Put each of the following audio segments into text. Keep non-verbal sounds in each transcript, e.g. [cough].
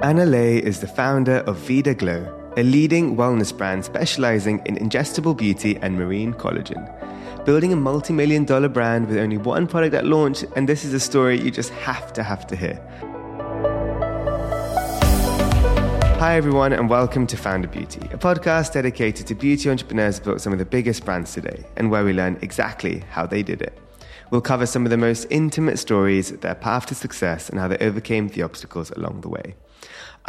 Anna Lahey is the founder of Vida Glow, a leading wellness brand specializing in ingestible beauty and marine collagen. Building a multi million dollar brand with only one product at launch, and this is a story you just have to have to hear. Hi, everyone, and welcome to Founder Beauty, a podcast dedicated to beauty entrepreneurs who built some of the biggest brands today and where we learn exactly how they did it. We'll cover some of the most intimate stories, their path to success, and how they overcame the obstacles along the way.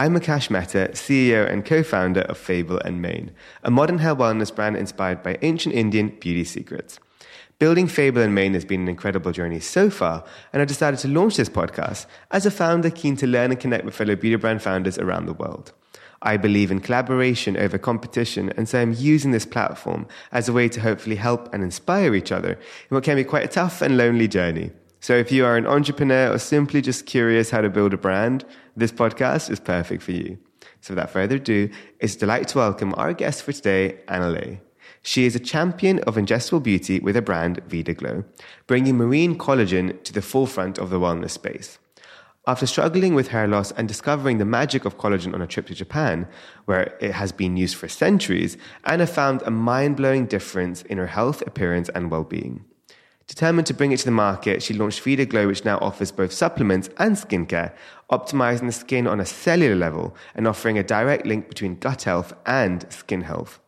I'm Akash Mehta, CEO and co-founder of Fable and Mane, a modern hair wellness brand inspired by ancient Indian beauty secrets. Building Fable and Mane has been an incredible journey so far, and I decided to launch this podcast as a founder keen to learn and connect with fellow beauty brand founders around the world. I believe in collaboration over competition, and so I'm using this platform as a way to hopefully help and inspire each other in what can be quite a tough and lonely journey. So if you are an entrepreneur or simply just curious how to build a brand, this podcast is perfect for you. So without further ado, it's a delight to welcome our guest for today, Anna Lahey. She is a champion of ingestible beauty with her brand Vida Glow, bringing marine collagen to the forefront of the wellness space. After struggling with hair loss and discovering the magic of collagen on a trip to Japan, where it has been used for centuries, Anna found a mind blowing difference in her health, appearance, and well being. Determined to bring it to the market, she launched Vida Glow, which now offers both supplements and skincare, optimizing the skin on a cellular level and offering a direct link between gut health and skin health.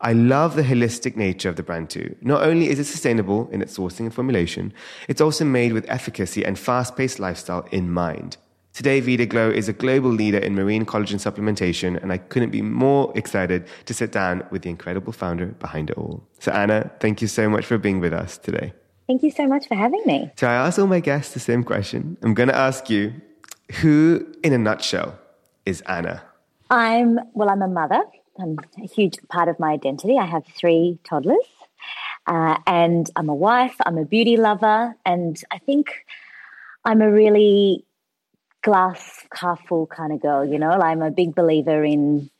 I love the holistic nature of the brand too. Not only is it sustainable in its sourcing and formulation, it's also made with efficacy and fast paced lifestyle in mind. Today, Vida Glow is a global leader in marine collagen supplementation, and I couldn't be more excited to sit down with the incredible founder behind it all. So, Anna, thank you so much for being with us today. Thank you so much for having me. So I ask all my guests the same question. I'm going to ask you, who in a nutshell is Anna? I'm, well, I'm a mother. I'm a huge part of my identity. I have three toddlers. Uh, and I'm a wife, I'm a beauty lover, and I think I'm a really glass half full kind of girl, you know. I'm a big believer in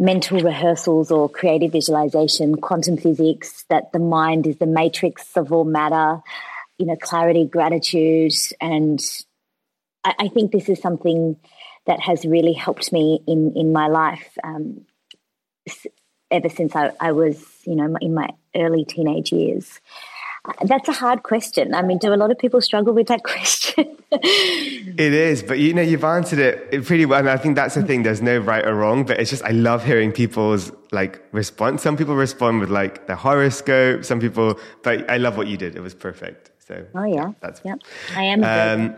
mental rehearsals or creative visualization, quantum physics, that the mind is the matrix of all matter, you know, clarity, gratitude. And I, I think this is something that has really helped me in, in my life um, ever since I, I was, you know, in my early teenage years. That's a hard question. I mean, do a lot of people struggle with that [laughs] question? it is, but you know, you've answered it pretty well. And I think that's the thing. There's no right or wrong, but it's just, I love hearing people's like response. Some people respond with like the horoscope. Some people, but I love what you did. It was perfect. So, oh yeah, that's, yeah, I am. Um,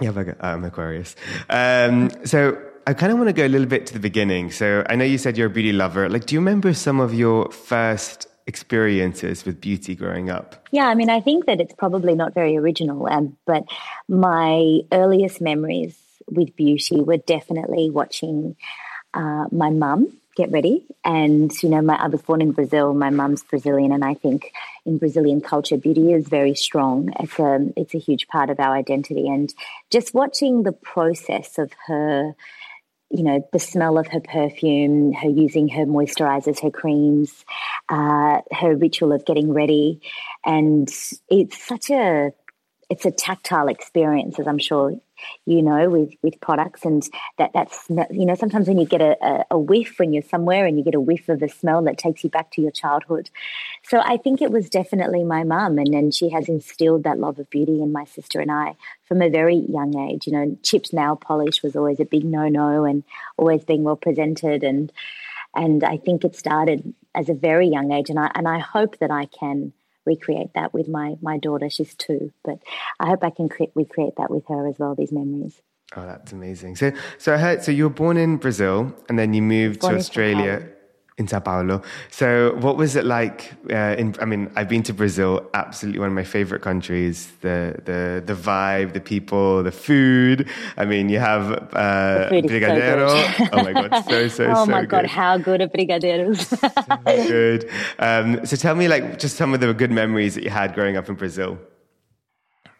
yeah, I'm Aquarius. Um, so, I kind of want to go a little bit to the beginning. So I know you said you're a beauty lover. Like, do you remember some of your first experiences with beauty growing up? Yeah, I mean, I think that it's probably not very original, um, but my earliest memories with beauty were definitely watching uh, my mum get ready. And, you know, my, I was born in Brazil, my mum's Brazilian, and I think in Brazilian culture, beauty is very strong. It's a, it's a huge part of our identity. And just watching the process of her you know, the smell of her perfume, her using her moisturizers, her creams, uh, her ritual of getting ready. And it's such a, it's a tactile experience, as I'm sure you know, with with products, and that that's you know sometimes when you get a, a, whiff when you're somewhere and you get a whiff of a smell that takes you back to your childhood. So I think it was definitely my mum, and then she has instilled that love of beauty in my sister and I from a very young age. You know, chips nail polish was always a big no no, and always being well presented and. And I think it started as a very young age, and I and I hope that I can recreate that with my my daughter. She's two, but I hope I can cre- recreate that with her as well. These memories. Oh, that's amazing. So, so I heard. So you were born in Brazil, and then you moved born to Australia in Sao Paulo. So, what was it like? Uh, in, I mean, I've been to Brazil. Absolutely one of my favorite countries. The the the vibe, the people, the food. I mean, you have uh, brigadeiro. So oh my god, so [laughs] so oh so my god, how good are brigadeiros? [laughs] so good. Um, so, tell me, like, just some of the good memories that you had growing up in Brazil.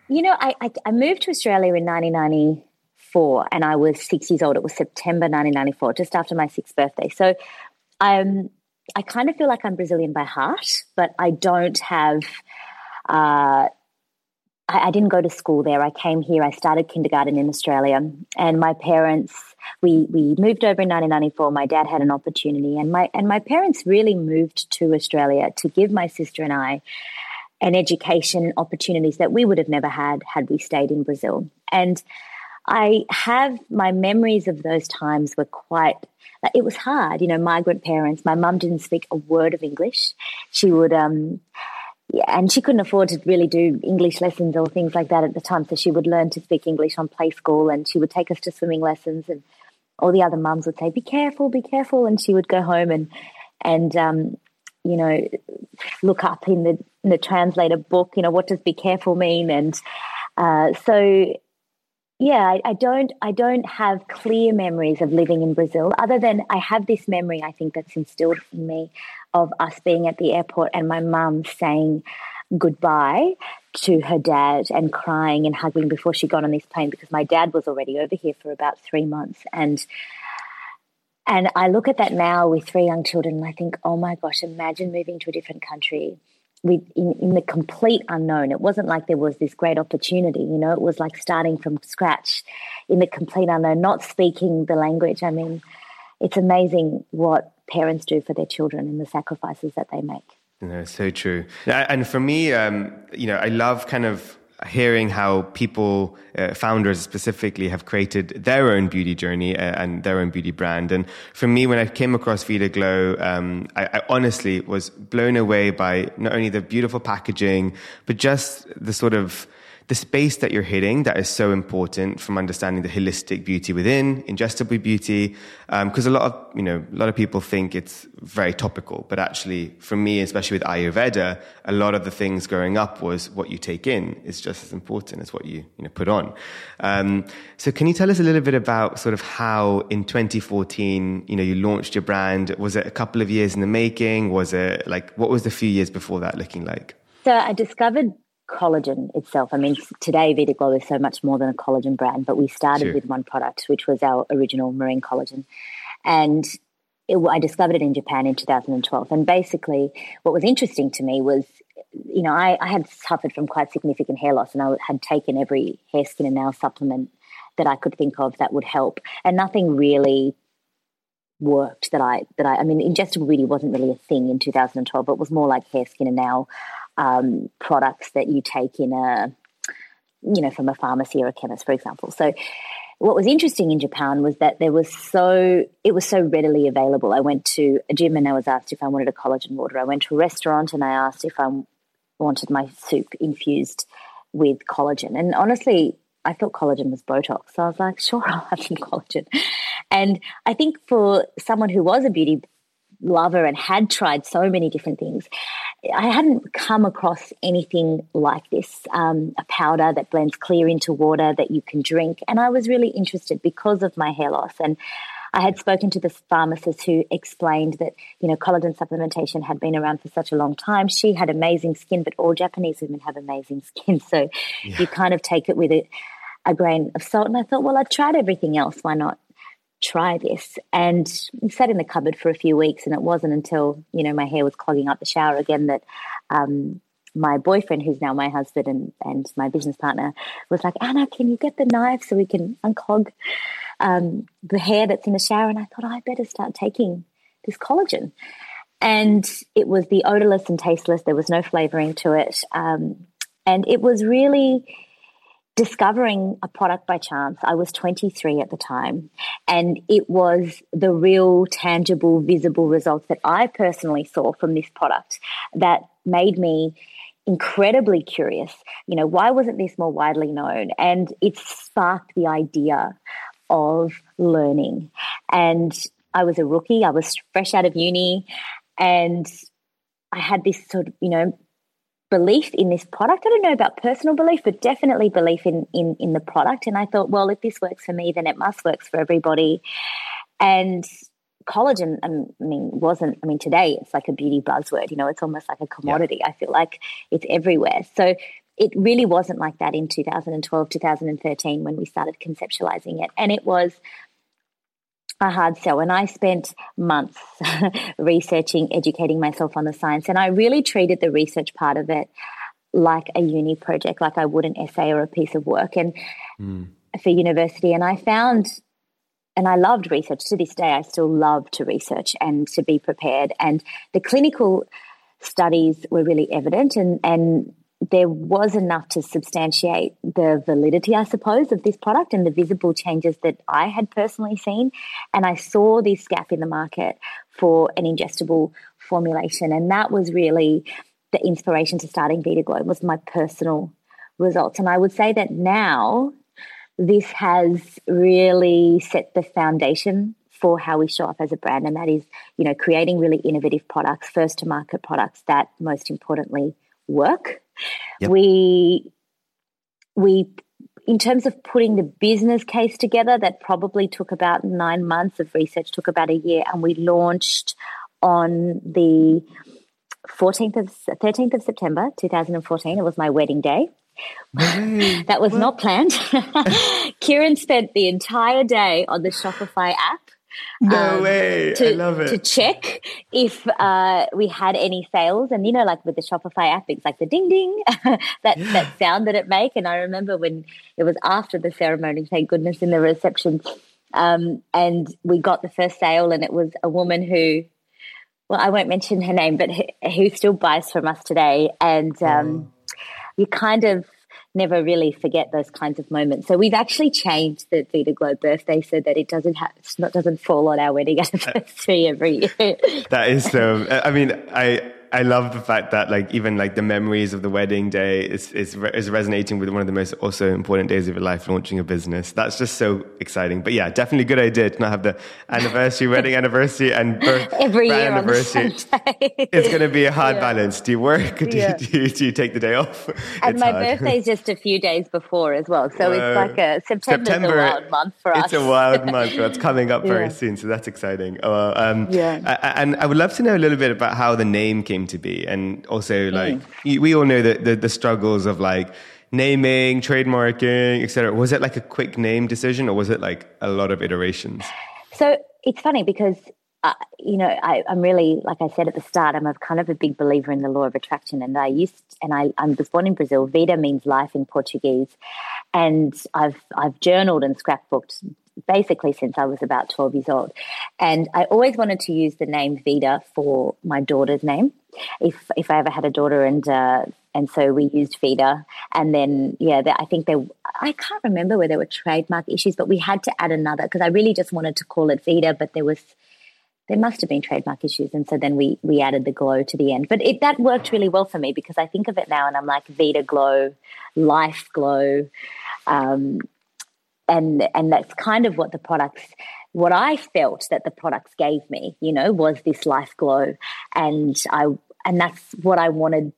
You know, I, I, I moved to Australia in 1994 and I was six years old. It was September 1994, just after my sixth birthday. So I'm I kind of feel like I'm Brazilian by heart, but I don't have uh, I, I, didn't go to school there. I came here. I started kindergarten in Australia, and my parents we we moved over in 1994. My dad had an opportunity, and my and my parents really moved to Australia to give my sister and I an education opportunities that we would have never had had we stayed in Brazil. And I have my memories of those times were quite it was hard, you know, migrant parents. My mum didn't speak a word of English. She would um yeah, and she couldn't afford to really do English lessons or things like that at the time. So she would learn to speak English on play school and she would take us to swimming lessons and all the other mums would say, Be careful, be careful and she would go home and and um, you know, look up in the in the translator book, you know, what does be careful mean? And uh, so yeah, I, I, don't I don't have clear memories of living in Brazil, other than I have this memory I think that's instilled in me of us being at the airport and my mum saying goodbye to her dad and crying and hugging before she got on this plane because my dad was already over here for about three months. And and I look at that now with three young children and I think, oh my gosh, imagine moving to a different country with in, in the complete unknown. It wasn't like there was this great opportunity, you know, it was like starting from scratch in the complete unknown, not speaking the language. I mean, it's amazing what parents do for their children and the sacrifices that they make. No, so true. And for me, um, you know, I love kind of hearing how people, uh, founders specifically, have created their own beauty journey uh, and their own beauty brand. And for me, when I came across Vida Glow, um, I, I, honestly was blown away by not only the beautiful packaging, but just the sort of the space that you're hitting that is so important from understanding the holistic beauty within ingestible beauty because um, a lot of you know a lot of people think it's very topical but actually for me especially with ayurveda a lot of the things growing up was what you take in is just as important as what you you know put on. Um, so can you tell us a little bit about sort of how in 2014 you know you launched your brand? Was it a couple of years in the making? Was it like what was the few years before that looking like? So I discovered collagen itself. I mean, today Vida Glow is so much more than a collagen brand, but we started sure. with one product, which was our original marine collagen. And it, I discovered it in Japan in 2012. And basically, what was interesting to me was, you know, I, I had suffered from quite significant hair loss and I had taken every hair, skin, and nail supplement that I could think of that would help. And nothing really worked that I that I I mean ingestible beauty wasn't really a thing in 2012 but it was more like hair skin and nail um, products that you take in a, you know, from a pharmacy or a chemist, for example. So, what was interesting in Japan was that there was so it was so readily available. I went to a gym and I was asked if I wanted a collagen water. I went to a restaurant and I asked if I wanted my soup infused with collagen. And honestly, I thought collagen was Botox. So I was like, sure, [laughs] I'll have some collagen. And I think for someone who was a beauty lover and had tried so many different things, I hadn't come across anything like this um, a powder that blends clear into water that you can drink. And I was really interested because of my hair loss. And I had spoken to this pharmacist who explained that, you know, collagen supplementation had been around for such a long time. She had amazing skin, but all Japanese women have amazing [laughs] skin. So yeah. you kind of take it with a, a grain of salt. And I thought, well, I've tried everything else. Why not try this. And sat in the cupboard for a few weeks and it wasn't until you know my hair was clogging up the shower again that um, my boyfriend who's now my husband and, and my business partner was like anna can you get the knife so we can unclog um, the hair that's in the shower? And i thought oh, i better start taking this collagen. And it was the odorless and tasteless. There was no flavoring to it. Um, and it was really discovering a product by chance. I was 23 at the time, and it was the real, tangible, visible results that I personally saw from this product that made me incredibly curious. You know, why wasn't this more widely known? And it sparked the idea of learning. And I was a rookie, I was fresh out of uni, and I had this sort of, you know, belief in this product. I don't know about personal belief, but definitely belief in in in the product. And I thought, well, if this works for me, then it must work for everybody. And collagen, um, I mean, wasn't. I mean, today it's like a beauty buzzword. You know, it's almost like a commodity. Yeah. I feel like it's everywhere. So it really wasn't like that in 2012, 2013 when we started conceptualizing it, and it was a hard sell. And I spent months [laughs] researching, educating myself on the science. And I really treated the research part of it like a uni project, like I would an essay or a piece of work, and mm. for university. And I found, and I loved research. To this day, I still love to research and to be prepared. And the clinical studies were really evident, and and there was enough to substantiate the validity, I suppose, of this product and the visible changes that I had personally seen. And I saw this gap in the market for an ingestible formulation. And that was really the inspiration to starting Vida Glow was my personal results. And I would say that now this has really set the foundation for how we show up as a brand. And that is, you know, creating really innovative products, first to market products that most importantly work. Yep. We we in terms of putting the business case together, that probably took about nine months of research, took about a year, and we launched on the 14th of 13th of September 2014. It was my wedding day. [laughs] that was what? not planned. [laughs] Kieran spent the entire day on the Shopify app. No um, way. To, I love it. To check if uh, we had any sales. And, you know, like with the Shopify app, it's like the ding ding, [laughs] that, yeah. that sound that it make. And I remember when it was after the ceremony, thank goodness, in the reception. Um, and we got the first sale, and it was a woman who well, I won't mention her name, but who, still buys from us today. And um, oh. you kind of never really forget those kinds of moments. So we've actually changed the Vida Glow birthday so that it doesn't have, not doesn't fall on our wedding [laughs] anniversary every year. that is so. I mean, I I love the fact that like even like the memories of the wedding day is is is resonating with one of the most also important days of your life, launching a business. That's just so exciting. But yeah, definitely a good idea to not have the anniversary, [laughs] wedding anniversary, and birth every year anniversary. it's going to be a hard yeah. balance. Do you work? Do, yeah. you, do, you, do, you, take the day off? [laughs] And it's my birthday is just a few days before as well, so it's like a September's September, a wild month for us. It's a wild month. [laughs] It's coming up very yeah. soon, so that's exciting. Uh, um, yeah. And I would love to know a little bit about how the name came to be. And also, mm. like, mm. we all know that the, the struggles of like naming, trademarking, etc. Was it like a quick name decision or was it like a lot of iterations? So it's funny because uh, you know, I, am really, like I said at the start, I'm a kind of a big believer in the law of attraction. And I used, and I, I was born in Brazil. Vida means life in Portuguese, and I've I've journaled and scrapbooked basically since I was about 12 years old. And I always wanted to use the name Vida for my daughter's name. If if I ever had a daughter and uh, and so we used Vida, and then yeah, I think there. I can't remember where there were trademark issues, but we had to add another because I really just wanted to call it Vida, but there was there must have been trademark issues, and so then we we added the glow to the end. But it, that worked really well for me because I think of it now, and I'm like Vida Glow, Life Glow. Um, and and that's kind of what the products what I felt that the products gave me, you know, was this life glow. And I and that's what I wanted.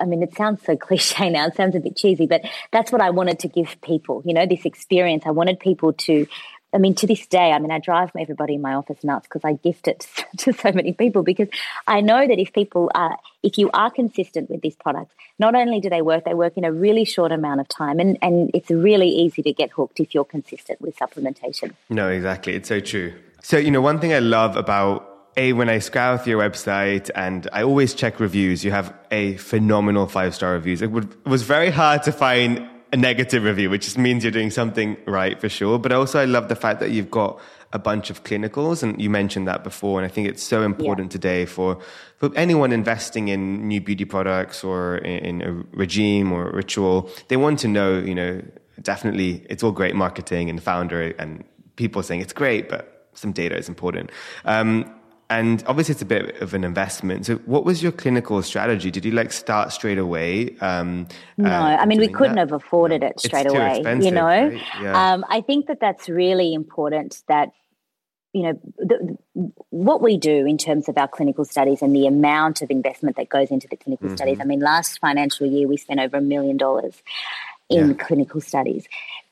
I mean, it sounds so [laughs] cliche now, it sounds a bit cheesy, but that's what I wanted to give people, you know, this experience. I wanted people to I mean, to this day, I mean, I drive everybody in my office nuts because I gift it [laughs] to so many people because I know that if people are, if you are consistent with these products, not only do they work, they work in a really short amount of time and, and it's really easy to get hooked if you're consistent with supplementation. No, exactly. It's so true. So, you know, one thing I love about a when I scour through your website and I always check reviews, you have a phenomenal five star reviews. It, would, it was very hard to find a negative review, which just means you're doing something right for sure. But also, I love the fact that you've got a bunch of clinicals, and you mentioned that before. And I think it's so important yeah. today for for anyone investing in new beauty products or in, in a regime or a ritual. They want to know, you know, definitely it's all great marketing and founder and people saying it's great, but some data is important. Um, and obviously it's a bit of an investment. So what was your clinical strategy? Did you like start straight away? Um, no, uh, I mean, we couldn't that? have afforded it straight away, you know? Right? Yeah. Um, I think that that's really important that, you know, the, what we do in terms of our clinical studies and the amount of investment that goes into the clinical mm-hmm. studies. I mean, last financial year, we spent over a million dollars in yeah. clinical studies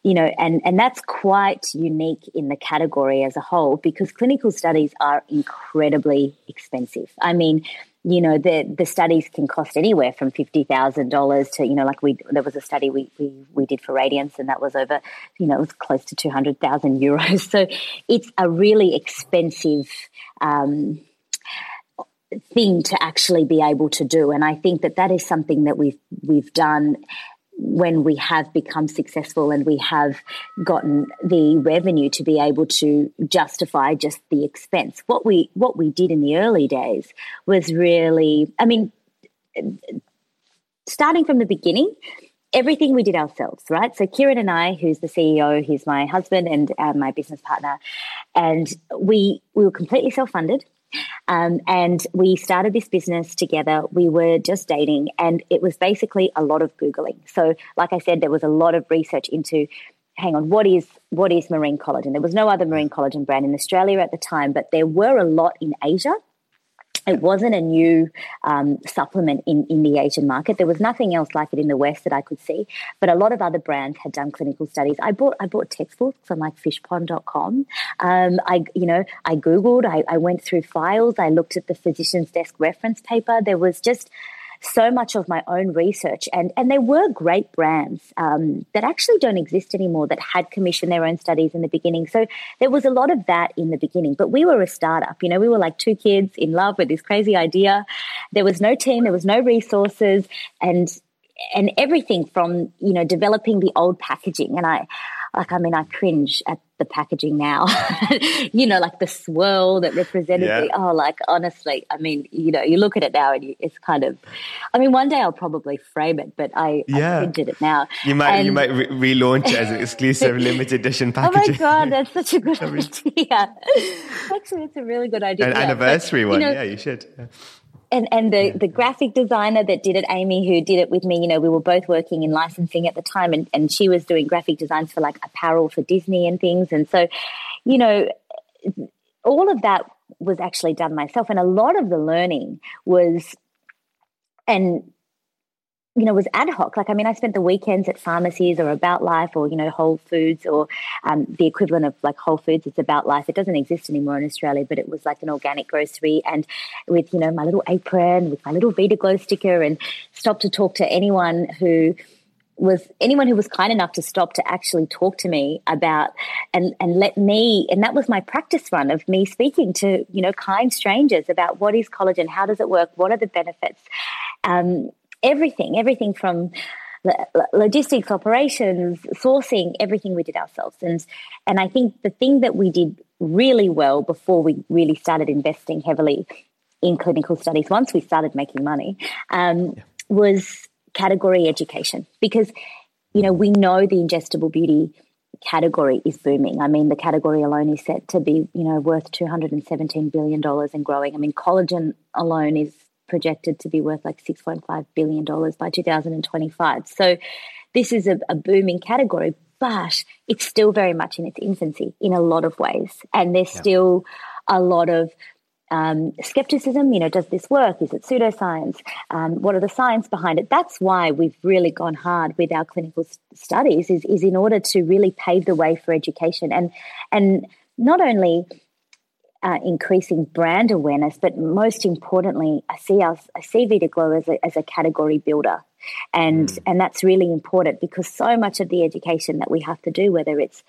you know, and, and that's quite unique in the category as a whole because clinical studies are incredibly expensive. I mean, you know, the the studies can cost anywhere from fifty thousand dollars to, you know, like we there was a study we, we we did for Radiance and that was over, you know, it was close to two hundred thousand [laughs] euros. So it's a really expensive um, thing to actually be able to do. And I think that that is something that we've we've done when we have become successful and we have gotten the revenue to be able to justify just the expense. What we what we did in the early days was really, I mean, starting from the beginning, everything we did ourselves, right? So Kieran and I, who's the CEO, he's my husband and uh, my business partner, and we we were completely self funded. Um, and we started this business together. We were just dating, and it was basically a lot of Googling. So, like I said, there was a lot of research into hang on, what is what is marine collagen? There was no other marine collagen brand in Australia at the time, but there were a lot in Asia it wasn't a new um, supplement in, in the Asian market. There was nothing else like it in the West that I could see, but a lot of other brands had done clinical studies. I bought I bought textbooks on like fishpond.com. Um, I you know I googled. I, I went through files. I looked at the physician's desk reference paper. There was just so much of my own research, and and there were great brands um, that actually don't exist anymore that had commissioned their own studies in the beginning. So there was a lot of that in the beginning. But we were a startup. You know, we were like two kids in love with this crazy idea. There was no team, there was no resources, and and everything from you know developing the old packaging. And I like I mean I cringe at the packaging now. [laughs] you know, like the swirl that represented yeah. the, oh, like honestly, I mean, you know, you look at it now and you, it's kind of, I mean, one day I'll probably frame it, but I, yeah. I printed it now. You might, and, you might re- relaunch it as an exclusive [laughs] limited edition packaging. Oh my God, that's such a [laughs] good idea. Actually, it's a really good idea. An anniversary but, one. You know, yeah, you should. Yeah and and the the graphic designer that did it, Amy, who did it with me, you know, we were both working in licensing at the time, and and she was doing graphic designs for like apparel for Disney and things, and so, you know, all of that was actually done myself, and a lot of the learning was, and you know, was ad hoc. Like, I mean, I spent the weekends at pharmacies or About Life or, you know, Whole Foods or um, the equivalent of like Whole Foods. It's About Life. It doesn't exist anymore in Australia, but it was like an organic grocery. And with, you know, my little apron, with my little Vida Glow sticker and stopped to talk to anyone who was anyone who was kind enough to stop to actually talk to me about and and let me and that was my practice run of me speaking to you know kind strangers about what is collagen how does it work what are the benefits um, everything, everything from logistics, operations, sourcing, everything we did ourselves. And and I think the thing that we did really well before we really started investing heavily in clinical studies, once we started making money, um, yeah. was category education because you know we know the ingestible beauty category is booming. I mean, the category alone is set to be, you know, worth $217 billion and growing. I mean, collagen alone is projected to be worth like $6.5 billion by 2025. So this is a, a booming category, but it's still very much in its infancy in a lot of ways. And there's yeah. still a lot of um, skepticism. You know, does this work? Is it pseudoscience? Um, what are the science behind it? That's why we've really gone hard with our clinical studies. Is is in order to really pave the way for education and and not only uh, increasing brand awareness, but most importantly, I see us, I see Vida Glow as a, as a category builder. And, mm. and that's really important because so much of the education that we have to do, whether it's,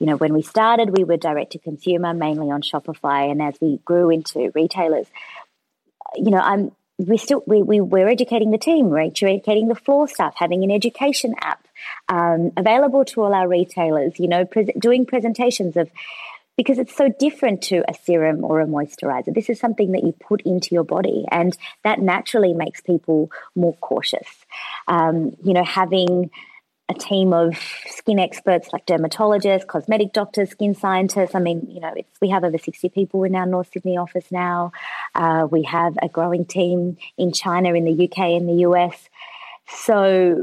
you know, when we started, we were direct to consumer, mainly on Shopify. And as we grew into retailers, you know, I'm, we still we, we we're educating the team we're educating the floor staff having an education app um, available to all our retailers you know pre- doing presentations of because it's so different to a serum or a moisturizer. This is something that you put into your body, and that naturally makes people more cautious. Um, you know, having a team of skin experts like dermatologists, cosmetic doctors, skin scientists. I mean, you know, we have over 60 people in our North Sydney office now. Uh, we have a growing team in China, in the UK, in the US. So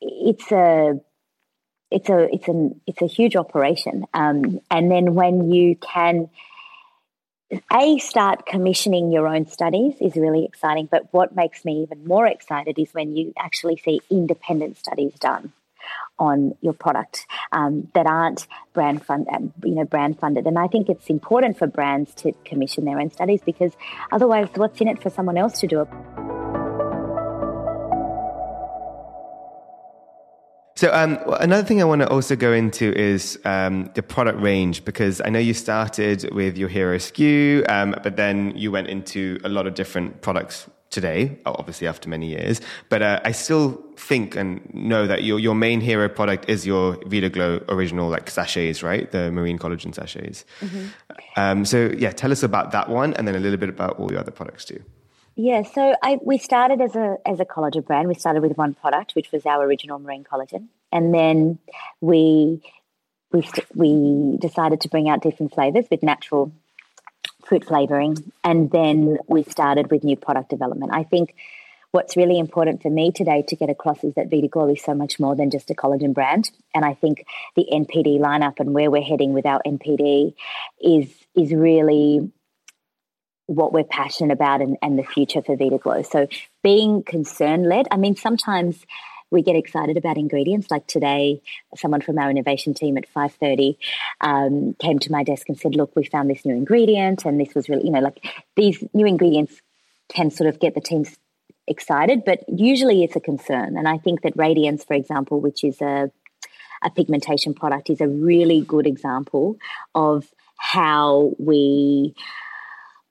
it's a it's a it's an it's a huge operation. Um, and then when you can a start commissioning your own studies is really exciting. But what makes me even more excited is when you actually see independent studies done on your product um, that aren't brand fund, um, you know, brand funded. And I think it's important for brands to commission their own studies because otherwise, what's in it for someone else to do it? So um, another thing I want to also go into is um, the product range because I know you started with your hero SKU, um, but then you went into a lot of different products today, obviously after many years. But uh, I still think and know that your your main hero product is your Vida Glow original like sachets, right? The marine collagen sachets. Mm-hmm. Um, so yeah, tell us about that one, and then a little bit about all your other products too. Yeah, so I, we started as a as a collagen brand. We started with one product, which was our original marine collagen, and then we we we decided to bring out different flavors with natural fruit flavoring, and then we started with new product development. I think what's really important for me today to get across is that Vida Glow is so much more than just a collagen brand, and I think the NPD lineup and where we're heading with our NPD is is really what we're passionate about and, and the future for Vita Glow. So being concern led, I mean, sometimes we get excited about ingredients. Like today, someone from our innovation team at 5.30 um, came to my desk and said, look, we found this new ingredient and this was really, you know, like these new ingredients can sort of get the teams excited, but usually it's a concern. And I think that Radiance, for example, which is a, a pigmentation product, is a really good example of how we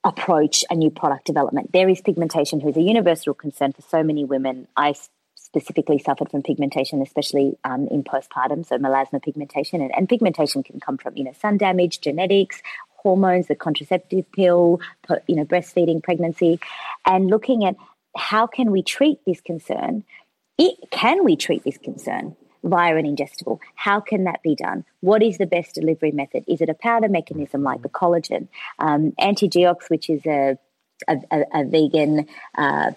approach a new product development. There is pigmentation, who's a universal concern for so many women. I specifically suffered from pigmentation, especially um, in postpartum, so melasma pigmentation. And, and, pigmentation can come from, you know, sun damage, genetics, hormones, the contraceptive pill, you know, breastfeeding, pregnancy, and looking at how can we treat this concern. It, can we treat this concern via an ingestible? How can that be done? What is the best delivery method? Is it a powder mechanism like the collagen? Um, Anti-Geox, which is a, a, a, a vegan uh,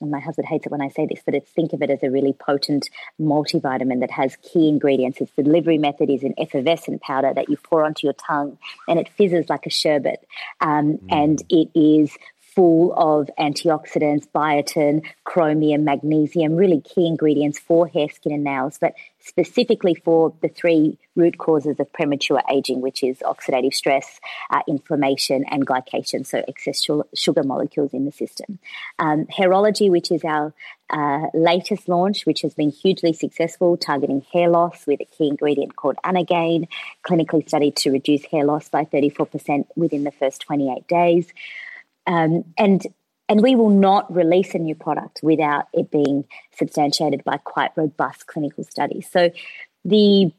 and my husband hates it when I say this, but it's think of it as a really potent multivitamin that has key ingredients. Its delivery method is an effervescent powder that you pour onto your tongue and it fizzes like a sherbet. Um, mm. And it is full of antioxidants, biotin, chromium, magnesium, really key ingredients for hair, skin, and nails, but specifically for the three root causes of premature aging, which is oxidative stress, uh, inflammation, and glycation, so excess sugar molecules in the system. Um, Hairology, which is our uh, latest launch, which has been hugely successful, targeting hair loss with a key ingredient called Anagain, clinically studied to reduce hair loss by 34% within the first 28 days. Um, and and we will not release a new product without it being substantiated by quite robust clinical studies. So the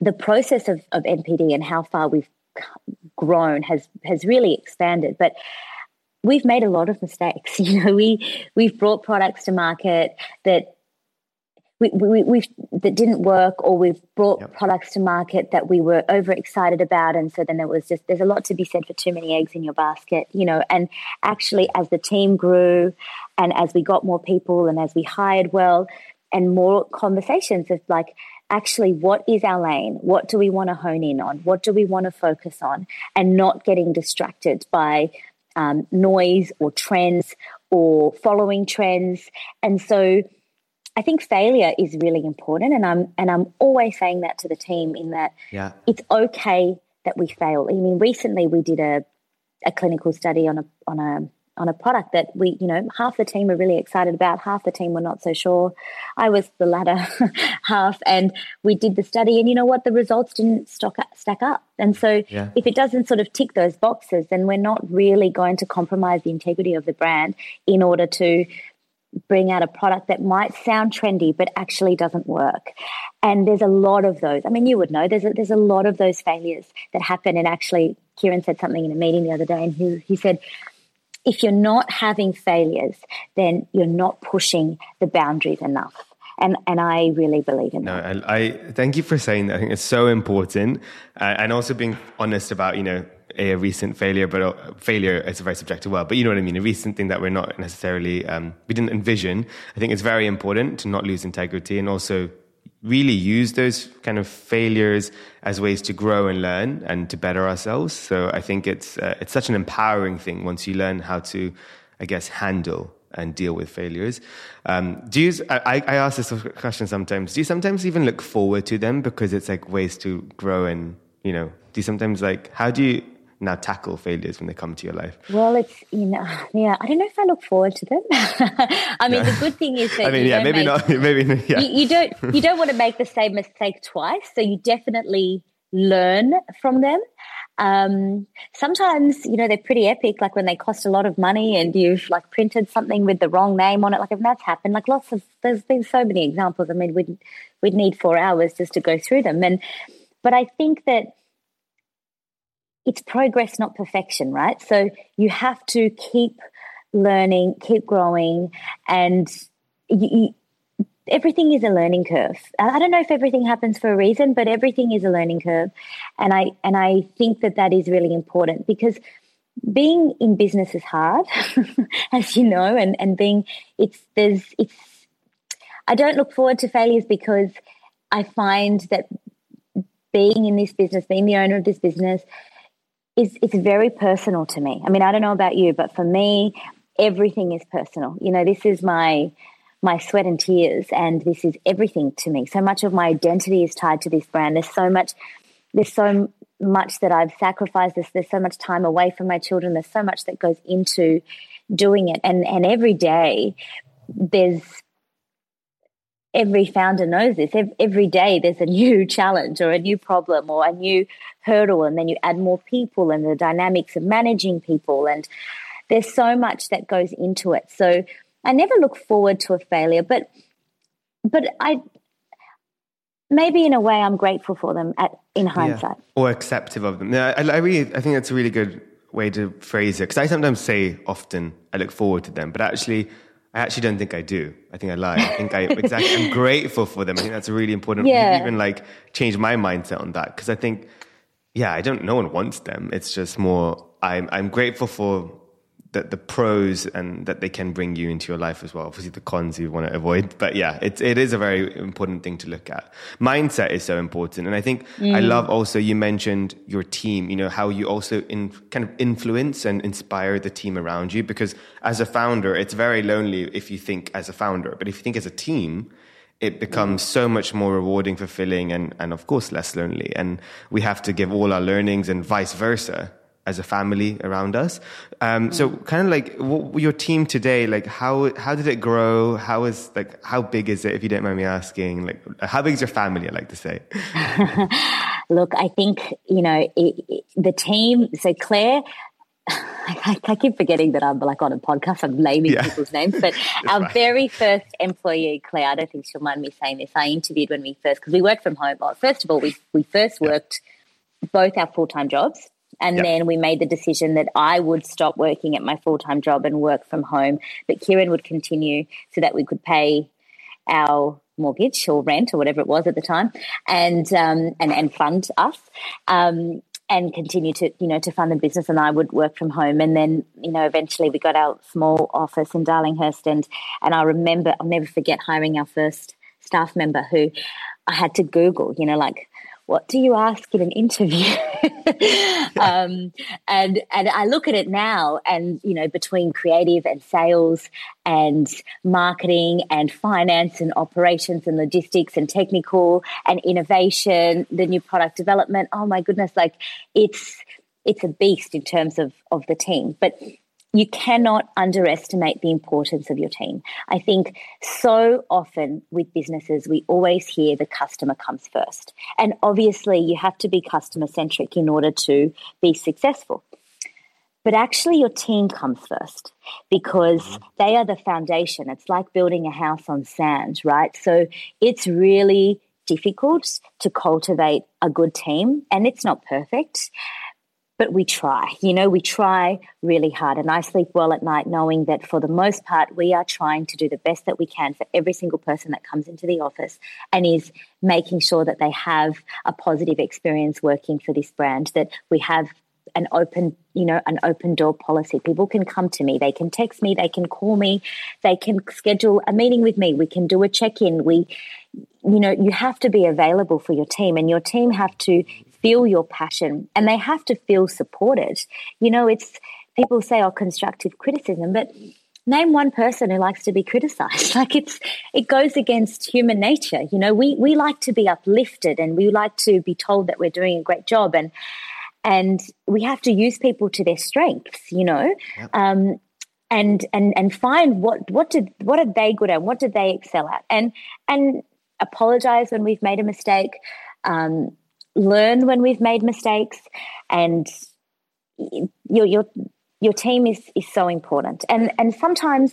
the process of, of NPD and how far we've grown has has really expanded. But we've made a lot of mistakes. [laughs] You know, we we've brought products to market that we, we, we've that didn't work or we've brought yep. products to market that we were overexcited about. And so then there was just there's a lot to be said for too many eggs in your basket you know and actually as the team grew and as we got more people and as we hired well and more conversations of like actually what is our lane? What do we want to hone in on? What do we want to focus on? And not getting distracted by um, noise or trends or following trends. And so I think failure is really important, and I'm and I'm always saying that to the team in that yeah. it's okay that we fail. I mean, recently we did a a clinical study on a on a on a product that we, you know, half the team were really excited about, half the team were not so sure. I was the latter [laughs] half, and we did the study, and you know what? The results didn't stock up, stack up. And so, yeah. if it doesn't sort of tick those boxes, then we're not really going to compromise the integrity of the brand in order to bring out a product that might sound trendy but actually doesn't work. And there's a lot of those. I mean, you would know there's a, there's a lot of those failures that happen. And actually, Kieran said something in a meeting the other day, and he, he said, if you're not having failures, then you're not pushing the boundaries enough. And, and I really believe in no, that. No, I, I thank you for saying that. I think it's so important, uh, and also being honest about you know a recent failure, but uh, failure is a very subjective word. But you know what I mean. A recent thing that we're not necessarily um, we didn't envision. I think it's very important to not lose integrity and also really use those kind of failures as ways to grow and learn and to better ourselves. So I think it's uh, it's such an empowering thing once you learn how to, I guess, handle and deal with failures. Um, do you? I, I ask this question sometimes. Do you sometimes even look forward to them because it's like ways to grow and you know? Do you sometimes like how do you now tackle failures when they come to your life? Well, it's you know, yeah. I don't know if I look forward to them. [laughs] I mean, no. the good thing is [laughs] that I mean, yeah, maybe make, not. [laughs] Maybe yeah. You, you don't you don't want to make the same mistake twice. So you definitely learn from them. Um, sometimes, you know, they're pretty epic, like when they cost a lot of money and you've like printed something with the wrong name on it. Like if that's happened, like lots of, there's been so many examples. I mean, we'd, we'd need four hours just to go through them. And, but I think that it's progress, not perfection, right? So you have to keep learning, keep growing, and you, everything is a learning curve. I don't know if everything happens for a reason, but everything is a learning curve, and I and I think that that is really important because being in business is hard, [laughs] as you know, and and being it's there's it's. I don't look forward to failures because I find that being in this business, being the owner of this business, is it's very personal to me. I mean, I don't know about you, but for me, everything is personal. You know, this is my my sweat and tears and this is everything to me. So much of my identity is tied to this brand. There's so much there's so much that i've sacrificed. There's, there's so much time away from my children. There's so much that goes into doing it. And and every day there's every founder knows this every day there's a new [laughs] challenge or a new problem or a new hurdle and then you add more people and the dynamics of managing people and there's so much that goes into it so I never look forward to a failure, but but I maybe in a way I'm grateful for them at in hindsight yeah. or acceptive of them. Yeah, I, I really I think that's a really good way to phrase it because I sometimes say often I look forward to them, but actually. I actually don't think I do. I think I lie. I think I [laughs] exactly. I'm grateful for them. I think that's a really important. Yeah. Even like change my mindset on that because I think, yeah, I don't. No one wants them. It's just more. I'm I'm grateful for the, the pros and that they can bring you into your life as well. Obviously, the cons you want to avoid, but yeah, it it is a very important thing to look at. Mindset is so important, and I think mm. I love also you mentioned your team. You know how you also in kind of influence and inspire the team around you because as a founder, it's very lonely if you think as a founder, but if you think as a team. It becomes so much more rewarding, fulfilling, and, and of course less lonely. And we have to give all our learnings and vice versa as a family around us. Um, so kind of like what, your team today, like how, how did it grow? How is like, how big is it? If you don't mind me asking, like how big is your family? I like to say. [laughs] Look, I think, you know, it, it, the team, so Claire, [laughs] I, I, keep forgetting that I'm like on a podcast. I'm naming yeah. people's names, but [laughs] our right. very first employee, Claire, I don't think she'll mind me saying this. I interviewed when we first because we worked from home. Well, first of all, we we first worked yeah. both our full time jobs. And yep. then we made the decision that I would stop working at my full time job and work from home, but Kieran would continue so that we could pay our mortgage or rent or whatever it was at the time, and um, and and fund us. Um, and continue to you know to fund the business and I would work from home and then you know eventually we got our small office in Darlinghurst and and I remember I'll never forget hiring our first staff member who I had to Google you know like what do you ask in an interview? [laughs] um, and and I look at it now, and you know, between creative and sales and marketing and finance and operations and logistics and technical and innovation, the new product development. Oh my goodness, like it's it's a beast in terms of of the team, but you cannot underestimate the importance of your team. I think so often with businesses, we always hear the customer comes first. And obviously, you have to be customer centric in order to be successful. But actually, your team comes first because mm-hmm. they are the foundation. It's like building a house on sand, right? So it's really difficult to cultivate a good team, and it's not perfect but we try. You know, we try really hard. And I sleep well at night knowing that for the most part, we are trying to do the best that we can for every single person that comes into the office and is making sure that they have a positive experience working for this brand, that we have an open, you know, an open door policy. People can come to me, they can text me, they can call me, they can schedule a meeting with me, we can do a check in. We, you know, you have to be available for your team and your team have to feel your passion and they have to feel supported. You know, it's people say, oh, constructive criticism, but name one person who likes to be criticized. [laughs] Like it's, it goes against human nature. You know, we, we like to be uplifted and we like to be told that we're doing a great job. And, and we have to use people to their strengths, you know. Yep. Um, and and and find what what did what are they good at what did they excel at and and apologize when we've made a mistake um, learn when we've made mistakes and your your your team is is so important. And and sometimes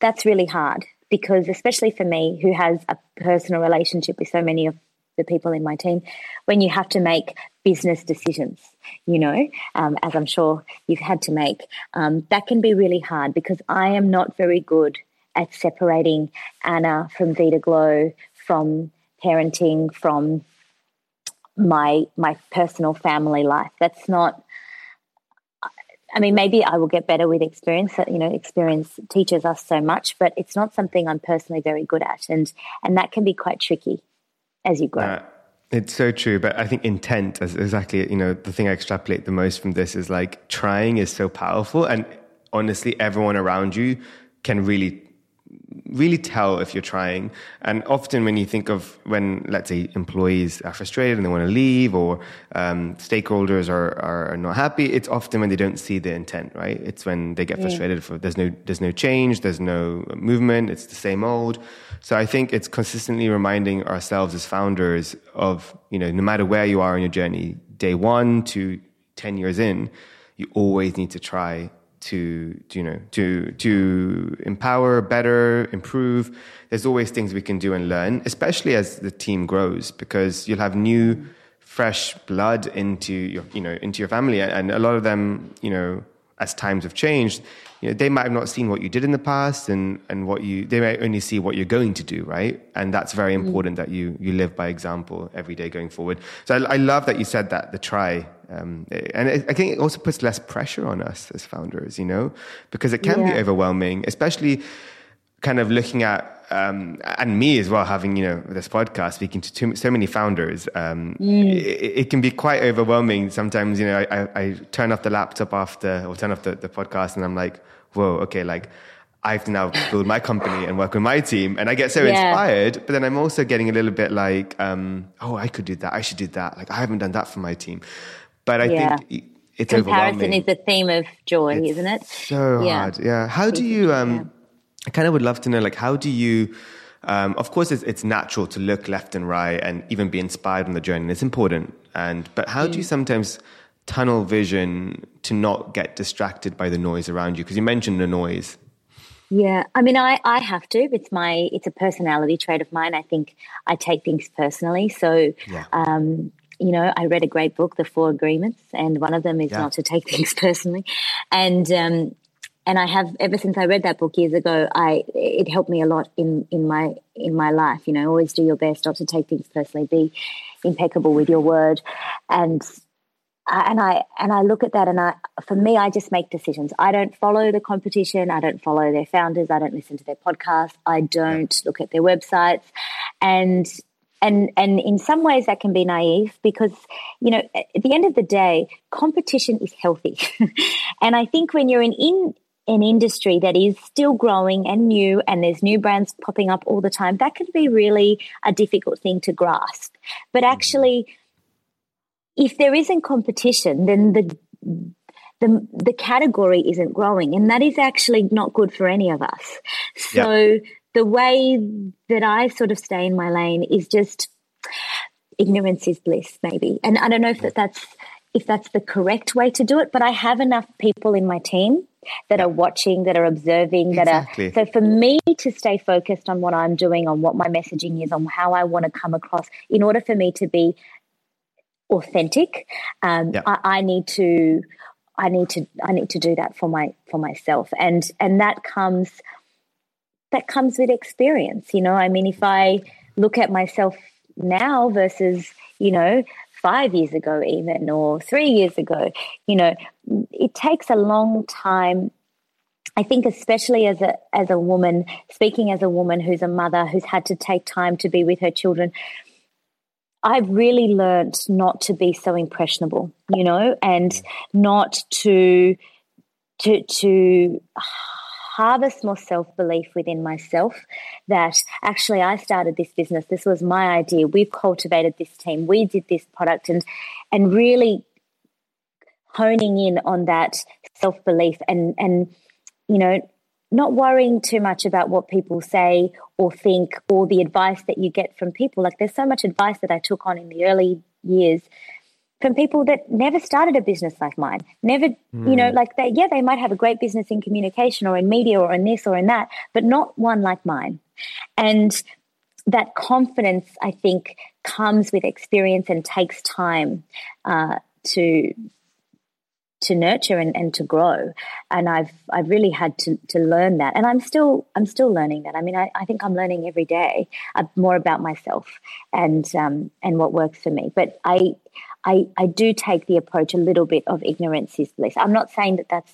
that's really hard because especially for me who has a personal relationship with so many of the people in my team when you have to make business decisions, you know, um, as I'm sure you've had to make, um, that can be really hard because I am not very good at separating Anna from Vida Glow, from parenting, from my my personal family life. That's not. I mean, maybe I will get better with experience. You know, experience teaches us so much, but it's not something I'm personally very good at, and and that can be quite tricky as you grow. Uh, it's so true, but I think intent is exactly you know the thing I extrapolate the most from this is like trying is so powerful, and honestly, everyone around you can really really tell if you're trying. And often, when you think of when, let's say, employees are frustrated and they want to leave, or um, stakeholders are, are not happy, it's often when they don't see the intent, right? It's when they get frustrated yeah. for there's no there's no change, there's no movement, it's the same old. So I think it's consistently reminding ourselves as founders of you know no matter where you are in your journey, day one to ten years in, you always need to try to, to, you know to to empower better improve. There's always things we can do and learn especially as the team grows because you'll have new fresh blood into your you know into your family. And a lot of them you know as times have changed you know, they might have not seen what you did in the past and, and what you, they might only see what you're going to do, right? And that's very mm. important mm. that you, you live by example every day going forward. So I, I love that you said that, the try. Um, and it, I think it also puts less pressure on us as founders, you know, because it can yeah. be overwhelming, especially kind of looking at um, and me as well, having you know this podcast, speaking to too, so many founders, um, mm. it, it, can be quite overwhelming. Sometimes, you know, I, I, turn off the laptop after or turn off the, the podcast, and I'm like, whoa, okay, like I have to now build my company and work with my team. And I get so yeah. inspired, but then I'm also getting a little bit like, um, oh, I could do that. I should do that. Like I haven't done that for my team. But I yeah. think it's Comparison is the theme of joy, it's isn't it? So yeah. hard. Yeah. How do you, um, I kind of would love to know, like, how do you, um, of course, it's, it's, natural to look left and right and even be inspired on the journey. It's important. And, but how mm. do you mm. sometimes tunnel vision to not get distracted by the noise around you? Because you mentioned the noise. Yeah, I mean, I, I have to. It's my it's a personality trait of mine. I think I take things personally. So, yeah. um, you know, I read a great book, The Four Agreements, and one of them is yeah. not to take [laughs] things personally. And um, and I have ever since I read that book years ago. I it helped me a lot in in my in my life. You know, always do your best, not to take things personally. Be impeccable with your word, and and I and I look at that and I for me I just make decisions. I don't follow the competition. I don't follow their founders. I don't listen to their podcasts. I don't look at their websites, and and and in some ways that can be naive because you know at the end of the day competition is healthy, [laughs] and I think when you're in in an industry that is still growing and new and there's new brands popping up all the time that can be really a difficult thing to grasp but mm-hmm. actually if there isn't competition, then the the the category isn't growing, and that is actually not good for any of us. So yep. the way that I sort of stay in my lane is just ignorance is bliss, maybe. And I don't know if that that's if that's the correct way to do it, but I have enough people in my team that are watching, that are observing, exactly. that are so for me to stay focused on what I'm doing, on what my messaging is, on how I want to come across, in order for me to be authentic. Um, I, I need to I need to I need to do that for my for myself and and that comes that comes with experience you know I mean if I look at myself now versus you know 5 years ago even or 3 years ago you know it takes a long time. I think especially as a as a woman speaking as a woman who's a mother who's had to take time to be with her children I've really learned not to be so impressionable, you know, and not to to to harvest more self belief within myself that actually I started this business. This was my idea. We've cultivated this team. We did this product, and and really honing in on that self belief and and you know not worrying too much about what people say or think or the advice that you get from people. Like there's so much advice that I took on in the early years from people that never started a business like mine. Never, mm. you know, hmm. like they, yeah, they might have a great business in communication or in media or in this or in that, but not one like mine. And that confidence, I think, comes with experience and takes time uh, to to nurture and, and to grow. And I've I've really had to to learn that. And I'm still I'm still learning that. I mean, I, I think I'm learning every day uh, more about myself and um, and what works for me. But I I I do take the approach a little bit of ignorance is bliss. I'm not saying that that's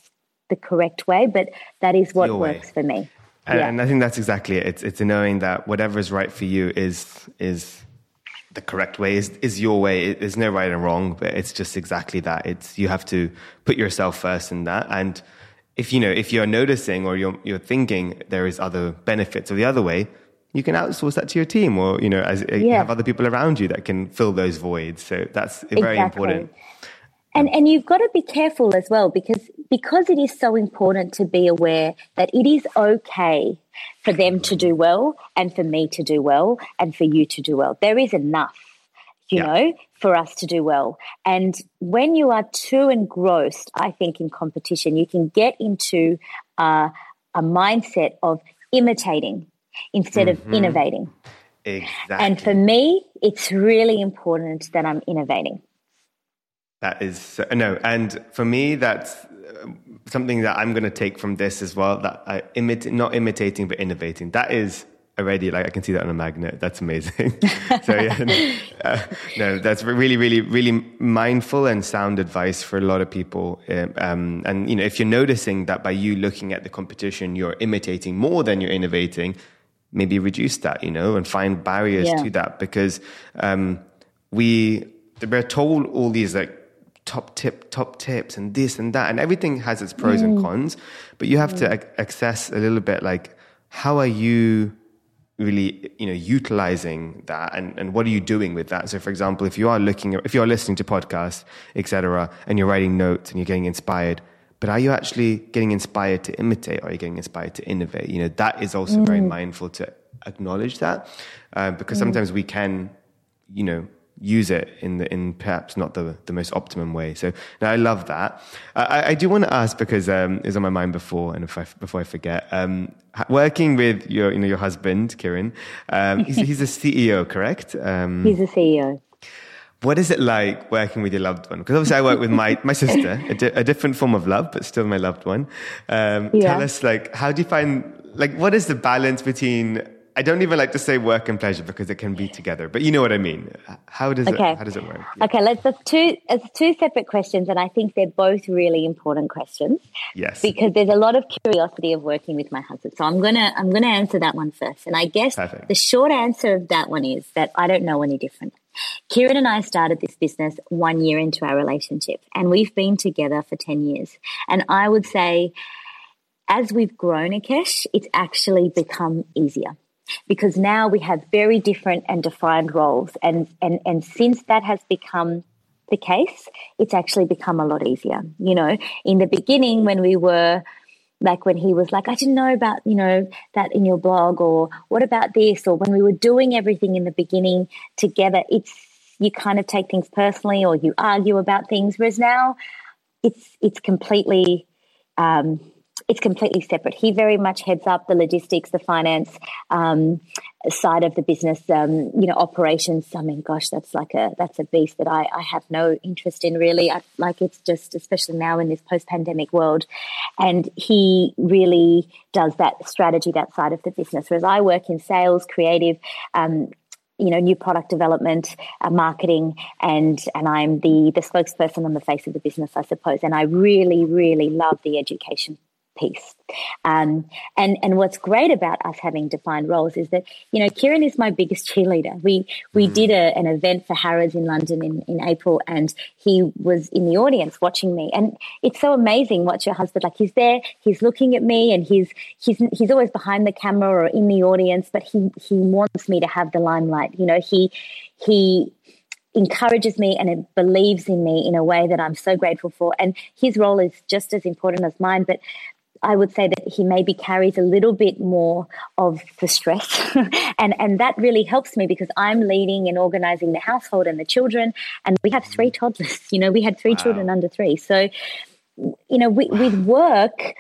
the correct way, but that is what works for me. And, yeah. and I think that's exactly it. It's it's knowing that whatever is right for you is is the correct way is, is your way. There's no right and wrong, but it's just exactly that. It's you have to put yourself first in that. And if you know if you're noticing or you're you're thinking there is other benefits or the other way, you can outsource that to your team, or you know, as yeah. have other people around you that can fill those voids. So that's very important. And and you've got to be careful as well because because it is so important to be aware that it is okay for them to do well and for me to do well and for you to do well. There is enough, you yeah. know, for us to do well. And when you are too engrossed, I think, in competition, you can get into uh, a mindset of imitating instead mm-hmm. of innovating. Exactly. And for me, it's really important that I'm innovating. That is no, and for me, that's something that I'm going to take from this as well. That I imit, not imitating, but innovating. That is already like I can see that on a magnet. That's amazing. [laughs] so yeah, no, uh, no, that's really, really, really mindful and sound advice for a lot of people. Um, um, and you know, if you're noticing that by you looking at the competition, you're imitating more than you're innovating, maybe reduce that. You know, and find barriers yeah. to that because um, we we're told all these like top tip, top tips, and this and that, and everything has its pros mm. and cons. But you have mm. to access a little bit like how are you really you know utilizing that and, and what are you doing with that so for example if you are looking if you're listening to podcasts etc and you're writing notes and you're getting inspired but are you actually getting inspired to imitate or are you getting inspired to innovate you know that is also mm. very mindful to acknowledge that uh, because mm. sometimes we can you know use it in the, in perhaps not the, the most optimum way. So now I love that. I, I do want to ask because um, it's on my mind before, and if I, before I forget, um, working with your you know your husband Kieran, um, he's, [laughs] he's, a CEO, correct? Um, he's a CEO. What is it like working with your loved one? Because obviously I work with my, my sister, a, di- a different form of love, but still my loved one. Um, yeah. Tell us, like, how do you find, like, what is the balance between I don't even like to say work and pleasure because it can be together, but you know what I mean. How does okay. it? How does it work? Yeah. Okay, let's. That's two. It's two separate questions, and I think they're both really important questions. Yes. Because there's a lot of curiosity of working with my husband, so I'm gonna I'm gonna answer that one first. And I guess Perfect. the short answer of that one is that I don't know any different. Kieran and I started this business one year into our relationship, and we've been together for ten years. And I would say, as we've grown, Akesh, it's actually become easier because now we have very different and defined roles. And, and, and since that has become the case, it's actually become a lot easier. You know, in the beginning, when we were like when he was like, I didn't know about, you know, that in your blog, or what about this, or when we were doing everything in the beginning together, it's you kind of take things personally or you argue about things. Whereas now it's it's completely um, it's completely separate. He very much heads up the logistics, the finance um, side of the business. Um, you know, operations. I mean, gosh, that's like a that's a beast that I, I have no interest in really. I, like it's just, especially now in this post-pandemic world, and he really does that strategy, that side of the business. Whereas I work in sales, creative. Um, you know, new product development, uh, marketing, and and I'm the the spokesperson on the face of the business, I suppose. And I really, really love the education piece. Um, and and what's great about us having defined roles is that you know Kieran is my biggest cheerleader. We we mm. did a, an event for Harrods in London in, in April, and he was in the audience watching me. And it's so amazing watch your husband like he's there, he's looking at me, and he's he's he's always behind the camera or in the audience, but he he wants me to have the limelight. You know he he encourages me and it believes in me in a way that I'm so grateful for. And his role is just as important as mine, but I would say that he maybe carries a little bit more of the stress. [laughs] and, and that really helps me because I'm leading and organizing the household and the children. And we have three mm. toddlers, you know, we had three wow. children under three. So, you know, with, with [sighs] work,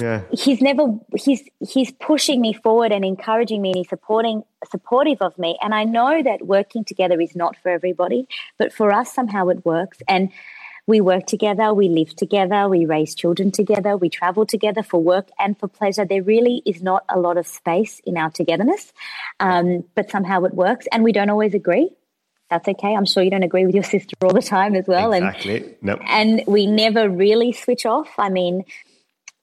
yeah. he's never he's he's pushing me forward and encouraging me and he's supporting supportive of me and i know that working together is not for everybody but for us somehow it works and we work together we live together we raise children together we travel together for work and for pleasure there really is not a lot of space in our togetherness um, but somehow it works and we don't always agree that's okay. I'm sure you don't agree with your sister all the time as well. Exactly. And, nope. and we never really switch off. I mean,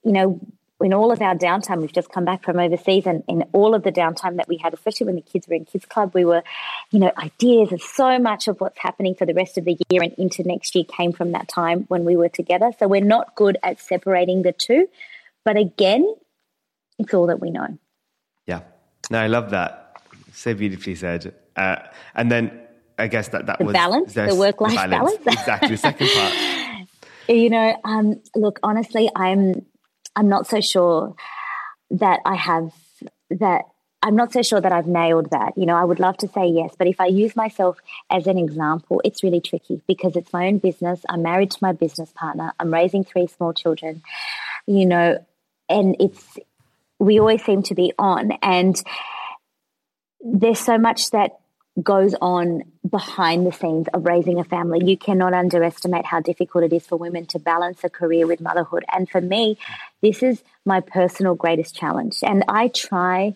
you know, in all of our downtime, we've just come back from overseas, and in all of the downtime that we had, especially when the kids were in kids club, we were, you know, ideas and so much of what's happening for the rest of the year and into next year came from that time when we were together. So we're not good at separating the two, but again, it's all that we know. Yeah, no, I love that. So beautifully said. Uh, and then I guess that that the was balance, the work life balance. balance. exactly, the second part. [laughs] You know, um, look, honestly, I'm I'm not so sure that I have that. I'm not so sure that I've nailed that. You know, I would love to say yes, but if I use myself as an example, it's really tricky because it's my own business. I'm married to my business partner. I'm raising three small children, you know, and it's, we always seem to be on. And there's so much that goes on behind the scenes of raising a family. You cannot underestimate how difficult it is for women to balance a career with motherhood. And for me, this is my personal greatest challenge. And I try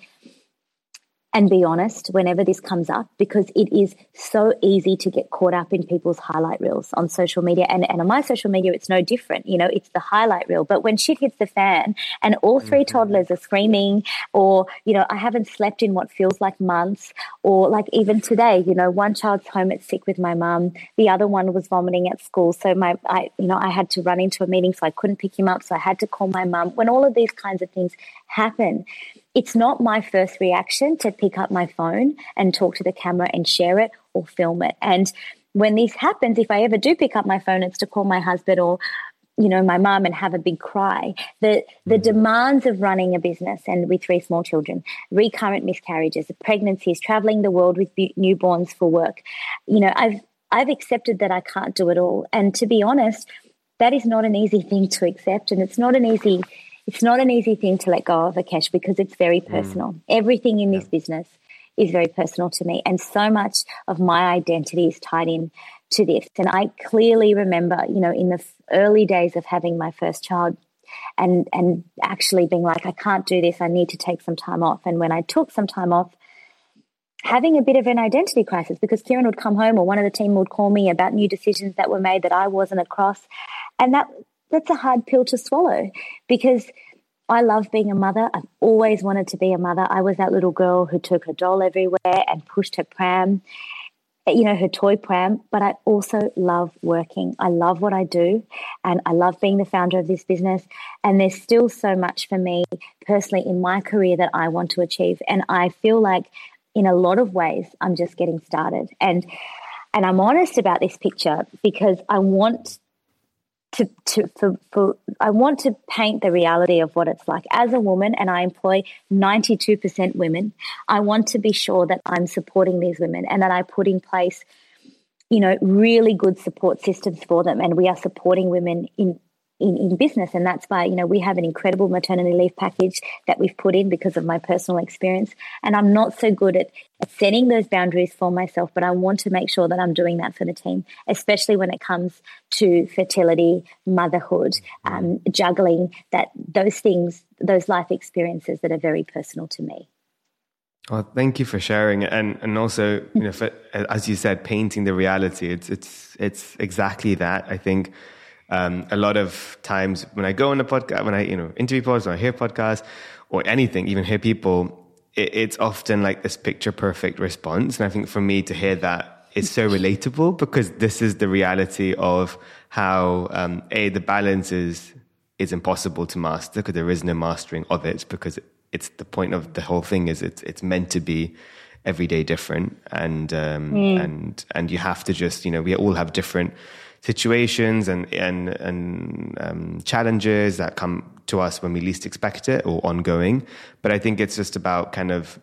and be honest whenever this comes up because it is so easy to get caught up in people's highlight reels on social media. And, and on my social media, it's no different. You know, it's the highlight reel. But when shit hits the fan and all 3 mm-hmm. toddlers are screaming, or, you know, I haven't slept in what feels like months, or like even today, you know, one child's home at sick with my mum, the other one was vomiting at school. So my, I, you know, I had to run into a meeting, so I couldn't pick him up. So I had to call my mum. When all of these kinds of things happen, it's not my first reaction to pick up my phone and talk to the camera and share it or film it. And when this happens, if I ever do pick up my phone, it's to call my husband or you know my mom and have a big cry the the mm-hmm. demands of running a business and with three small children recurrent miscarriages pregnancies traveling the world with newborns for work you know i've i've accepted that i can't do it all and to be honest that is not an easy thing to accept and it's not an easy it's not an easy thing to let go of Akesh because it's very mm. personal. Mm. Everything in this business is very personal to me. And so much of my identity is tied in to this. And I clearly remember, you know, in the early days of having my first child and and actually being like, I can't do this, I need to take some time off. And when I took some time off, having a bit of an identity crisis because Kieran would come home or one of the team would call me about new decisions that were made that I wasn't across. And that that's a hard pill to swallow because I love being a mother. I've always wanted to be a mother. I was that little girl who took her doll everywhere and pushed her pram, eh, you know, her toy pram. But I also love working. I love what I do and I love being the founder of this business. And there's still so much for me personally in my career that I want to achieve. And I feel like in a lot of ways, I'm just getting started. And and I'm honest about this picture because I want to, to for, for I want to paint the reality of what it's like. As a woman and I employ 92% women I want to be sure that I'm supporting these women and that I put in place you know really good support systems for them. And we are supporting women in in, in business. And that's why, you know, we have an incredible maternity leave package that we've put in because of my personal experience. And I'm not so good at, at setting those boundaries for myself, but I want to make sure that I'm doing that for the team, especially when it comes to fertility, motherhood, um, juggling, that those things, those life experiences that are very personal to me. Well, thank you for sharing, and and also, you know, [laughs] for, as you said, painting the reality. It's it's it's exactly that. I think um, a lot of times when I go on a podcast, when I you know interview podcasts, or I hear podcasts, or anything, even hear people, it, it's often like this picture perfect response. And I think for me to hear that is so relatable because this is the reality of how um, a the balance is is impossible to master because there is no mastering of it because it's the point of the whole thing is it's it's meant to be every day different, and um, mm. and and you have to just you know we all have different situations and and and um, challenges that come to us when we least expect it or ongoing. But I think it's just about kind of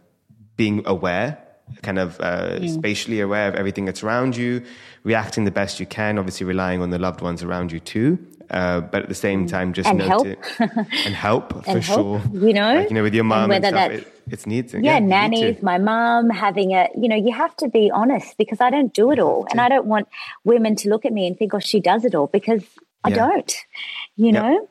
being aware, kind of uh, mm. spatially aware of everything that's around you, reacting the best you can. Obviously, relying on the loved ones around you too. Uh, but at the same mm. time, just and help [laughs] and help and for help, sure. You know, like, you know, with your mom and, and stuff, it, it's needs. Yeah, yeah nannies, my mom having a. You know, you have to be honest because I don't do it all, and I don't want women to look at me and think, "Oh, she does it all," because I yeah. don't. You know.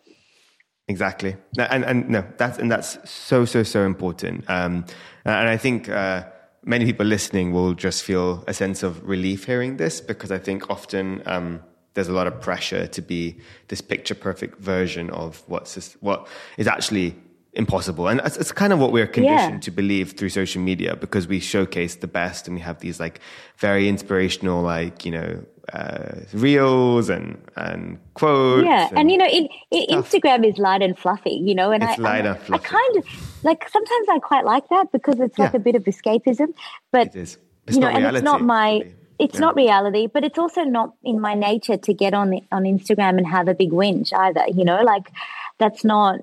Exactly, and and no, that's and that's so so so important. Um, and I think. Uh, many people listening will just feel a sense of relief hearing this because I think often um, there's a lot of pressure to be this picture perfect version of what's what is actually impossible and it's, it's kind of what we're conditioned yeah. to believe through social media because we showcase the best and we have these like very inspirational like you know uh, reels and and quotes yeah and, and you know in, in instagram is light and fluffy you know and it's I, light I, and fluffy. I kind of like sometimes i quite like that because it's like yeah. a bit of escapism but it is. It's you know and it's not my really it's yeah. not reality, but it's also not in my nature to get on the, on Instagram and have a big whinge either. You know, like that's not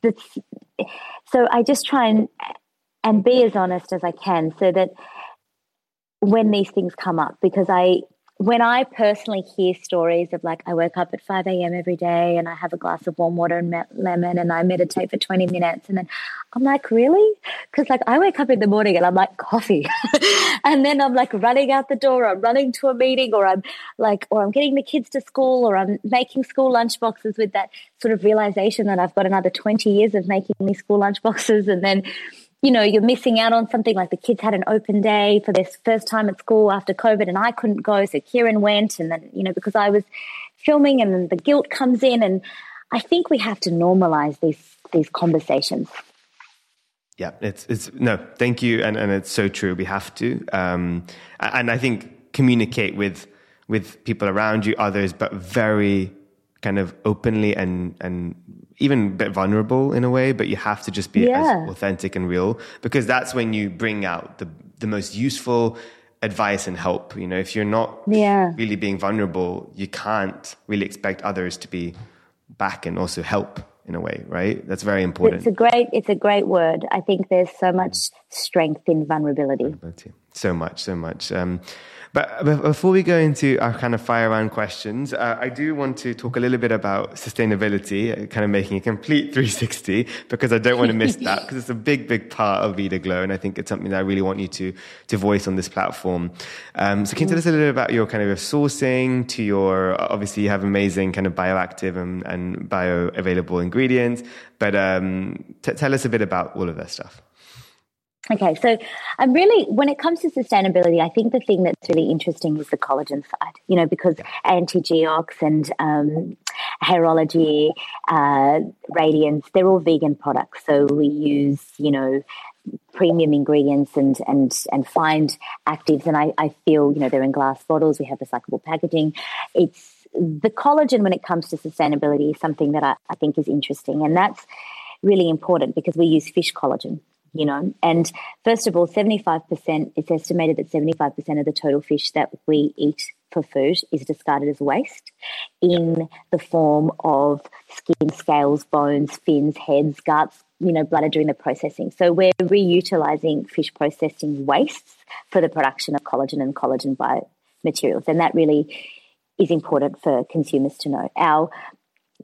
that's. So I just try and and be as honest as I can, so that when these things come up, because I when I personally hear stories of like I wake up at 5 a.m. every day and I have a glass of warm water and lemon and I meditate for 20 minutes and then I'm like, really? Because like I wake up in the morning and I'm like coffee [laughs] and then I'm like running out the door, I'm running to a meeting or I'm like, or I'm getting the kids to school or I'm making school lunch boxes with that sort of realization that I've got another 20 years of making these school lunch boxes and then you know, you're missing out on something like the kids had an open day for their first time at school after COVID and I couldn't go. So Kieran went. And then, you know, because I was filming and then the guilt comes in. And I think we have to normalize these, these conversations. Yeah, it's, it's no, thank you. And, and it's so true. We have to. Um, and I think communicate with, with people around you, others, but very kind of openly and, and even a bit vulnerable in a way, but you have to just be yeah. as authentic and real because that's when you bring out the the most useful advice and help. You know, if you're not yeah. really being vulnerable, you can't really expect others to be back and also help in a way, right? That's very important. It's a great it's a great word. I think there's so much strength in vulnerability. vulnerability. So much, so much. Um, but before we go into our kind of fire round questions, uh, I do want to talk a little bit about sustainability, uh, kind of making a complete [laughs] 360, because I don't want to miss [laughs] that, because it's a big, big part of Vida Glow, and I think it's something that I really want you to to voice on this platform. Um, so, can you tell us a little bit about your kind of your sourcing to your? Obviously, you have amazing kind of bioactive and, and bioavailable ingredients, but um, t- tell us a bit about all of that stuff. Okay, so I'm really, when it comes to sustainability, I think the thing that's really interesting is the collagen side, you know, because Anti-Glox and um, hairology, uh, radiance, they're all vegan products. So we use, you know, premium ingredients and and and find actives. And I, I feel you know they're in glass bottles. We have recyclable packaging. It's the collagen when it comes to sustainability is something that I, I think is interesting. And that's really important because we use fish collagen you know. And first of all, 75%, it's estimated that 75% of the total fish that we eat for food is discarded as waste in the form of skin, scales, bones, fins, heads, guts, you know, bladder during the processing. So we're reutilizing fish processing wastes for the production of collagen and collagen biomaterials. And that really is important for consumers to know. Our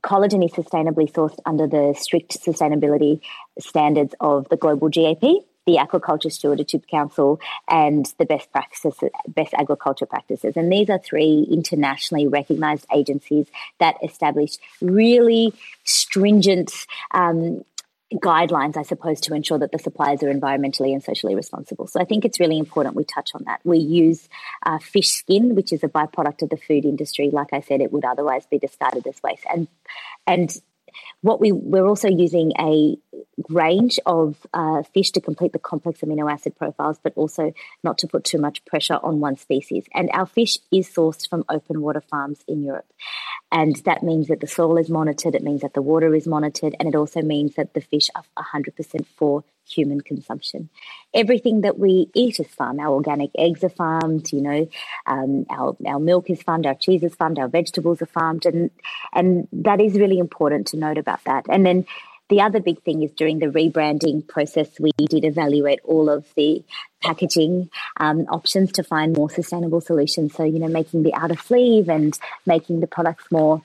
collagen is sustainably sourced under the strict sustainability standards of the global GAP, the Aquaculture Stewardship Council, and the best practices, best agriculture practices. And these are three internationally recognized agencies that establish really stringent um, guidelines, I suppose, to ensure that the suppliers are environmentally and socially responsible. So I think it's really important we touch on that. We use uh, fish skin, which is a byproduct of the food industry. Like I said, it would otherwise be discarded as waste. And and what we we're also using a range of uh, fish to complete the complex amino acid profiles, but also not to put too much pressure on one species. And our fish is sourced from open water farms in Europe. And that means that the soil is monitored, it means that the water is monitored, and it also means that the fish are 100% for human consumption. Everything that we eat is farmed. Our organic eggs are farmed, you know, um, our, our milk is farmed, our cheese is farmed, our vegetables are farmed. And, and that is really important to note about that. And then the other big thing is during the rebranding process, we did evaluate all of the packaging um, options to find more sustainable solutions. So, you know, making the outer sleeve and making the products more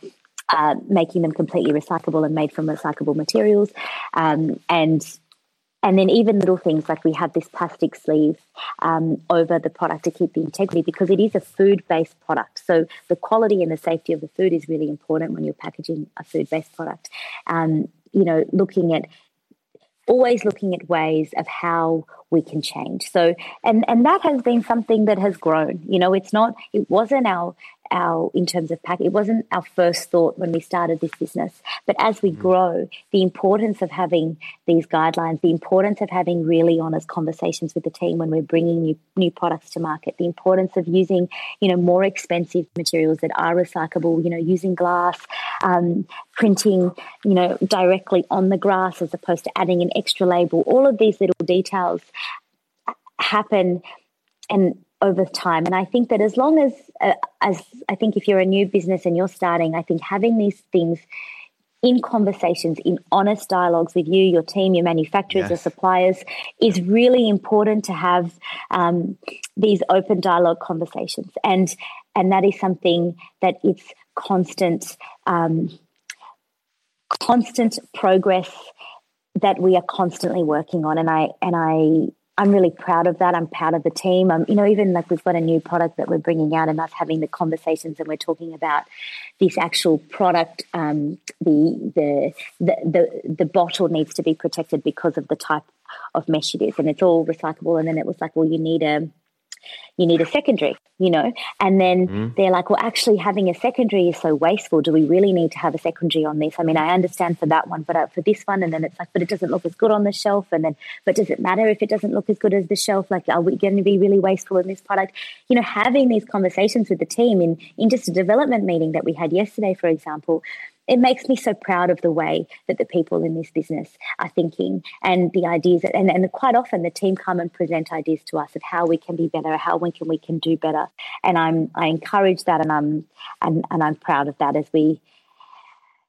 uh, making them completely recyclable and made from recyclable materials, um, and and then even little things like we have this plastic sleeve um, over the product to keep the integrity because it is a food-based product. So the quality and the safety of the food is really important when you're packaging a food-based product. Um, you know, looking at always looking at ways of how we can change. So, and and that has been something that has grown. You know, it's not, it wasn't our our in terms of pack. It wasn't our first thought when we started this business, but as we mm. grow, the importance of having these guidelines, the importance of having really honest conversations with the team when we're bringing new new products to market, the importance of using you know more expensive materials that are recyclable, you know, using glass, um, printing you know directly on the grass as opposed to adding an extra label. All of these little details happen and over time. And I think that as long as, uh, as I think if you're a new business and you're starting, I think having these things in conversations, in honest dialogues with you, your team, your manufacturers, yes. your suppliers, is really important to have um, these open dialogue conversations. And and that is something that it's constant, um, constant progress that we are constantly working on. And I and I I'm really proud of that. I'm proud of the team. Um, you know, even like we've got a new product that we're bringing out, and us having the conversations, and we're talking about this actual product. Um, the, the the the the bottle needs to be protected because of the type of mesh it is, and it's all recyclable. And then it was like, well, you need a you need a secondary, you know? And then mm. they're like, well, actually having a secondary is so wasteful. Do we really need to have a secondary on this? I mean, I understand for that one, but uh, for this one, and then it's like, but it doesn't look as good on the shelf. And then, but does it matter if it doesn't look as good as the shelf? Like, are we going to be really wasteful in this product? You know, having these conversations with the team in, in just a development meeting that we had yesterday, for example, it makes me so proud of the way that the people in this business are thinking and the ideas that, and, and quite often the team come and present ideas to us of how we can be better, how we can we can do better. And I'm I encourage that and I'm and, and I'm proud of that as we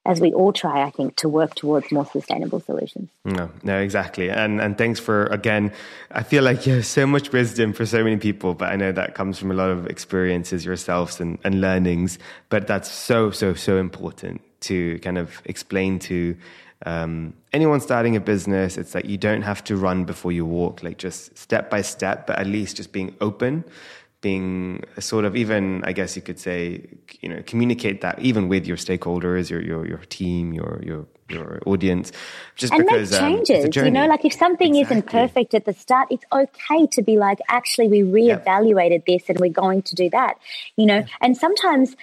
as we all try, I think, to work towards more sustainable solutions. No, no, exactly. And and thanks for again. I feel like you have so much wisdom for so many people, but I know that comes from a lot of experiences yourselves and, and learnings. But that's so so so important to kind of explain to um, anyone starting a business. It's like you don't have to run before you walk, like just step by step, but at least just being open, being sort of even, I guess you could say, you know, communicate that even with your stakeholders, your your your team, your your your audience just and because make um, changes um, you know like if something exactly. isn't perfect at the start it's okay to be like actually we reevaluated yep. this and we're going to do that you know? Yeah. and sometimes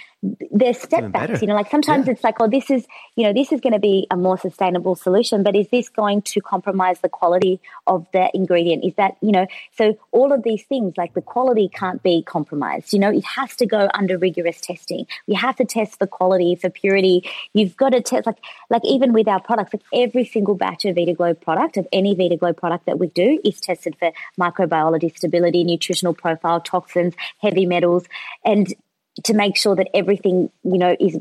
there's step backs you know? Like sometimes yeah. it's like oh this is you know this is going to be a more sustainable solution but is this going to compromise the quality of the ingredient? Is that you know? So all of these things like the quality can't be compromised you know? It has to go under rigorous testing. You have to test for quality for purity. You've got to test like like even with our products like every single batch of Vida Glow product of any Vida Glow product that we do is tested for microbiology stability nutritional profile toxins heavy metals and to make sure that everything you know is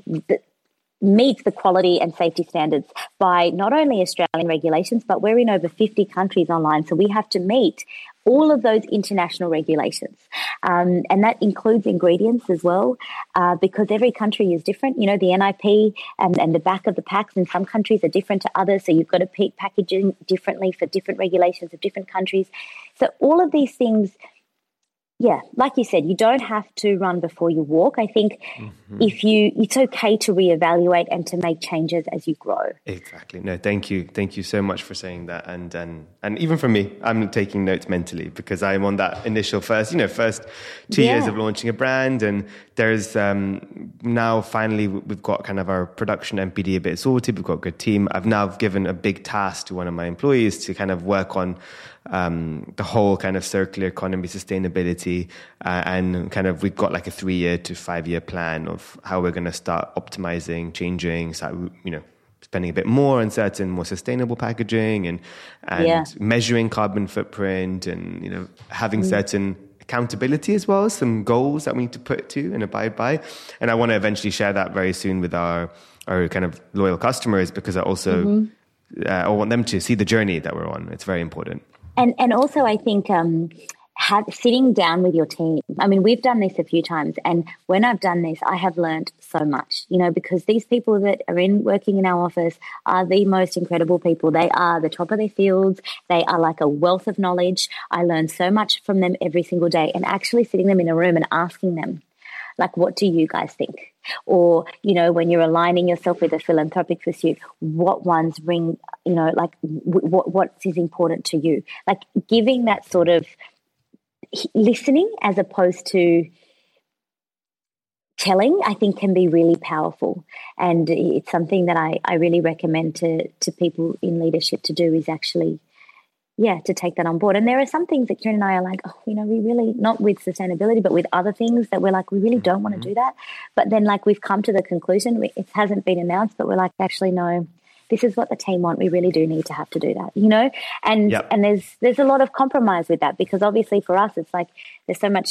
meets the quality and safety standards by not only Australian regulations, but we're in over 50 countries online. So we have to meet all of those international regulations. Um, and that includes ingredients as well, uh, because every country is different. You know, the NIP and, and the back of the packs in some countries are different to others. So you've got to packaging differently for different regulations of different countries. So all of these things yeah, like you said, you don't have to run before you walk. I think mm-hmm. if you, it's okay to reevaluate and to make changes as you grow. Exactly. No, thank you, thank you so much for saying that. And and and even for me, I'm taking notes mentally because I'm on that initial first, you know, first two yeah. years of launching a brand, and there's um, now finally we've got kind of our production NPD a bit sorted. We've got a good team. I've now given a big task to one of my employees to kind of work on um, the whole kind of circular economy sustainability uh, and kind of we've got like a three year to five year plan of how we're going to start optimizing changing start you know spending a bit more on certain more sustainable packaging and and yeah. measuring carbon footprint and you know having mm. certain accountability as well some goals that we need to put to and abide by and i want to eventually share that very soon with our our kind of loyal customers because i also mm-hmm. uh, I want them to see the journey that we're on. It's very important. And and also, I think um, have, sitting down with your team. I mean, we've done this a few times, and when I've done this, I have learned so much. You know, because these people that are in working in our office are the most incredible people. They are the top of their fields. They are like a wealth of knowledge. I learn so much from them every single day, and actually sitting them in a room and asking them, like, what do you guys think? Or, you know, when you're aligning yourself with a philanthropic pursuit, what ones bring, you know, like w- what, what is important to you? Like giving that sort of listening as opposed to telling, I think can be really powerful. And it's something that I, I really recommend to, to people in leadership to do is actually yeah, to take that on board. And there are some things that Kieran and I are like, oh, you know, we really, not with sustainability, but with other things that we're like, we really don't want to mm-hmm. do that. But then, like, we've come to the conclusion, it hasn't been announced, but we're like, actually, no, this is what the team want. We really do need to have to do that, you know? And, yep. and there's, there's a lot of compromise with that because obviously for us, it's like there's so much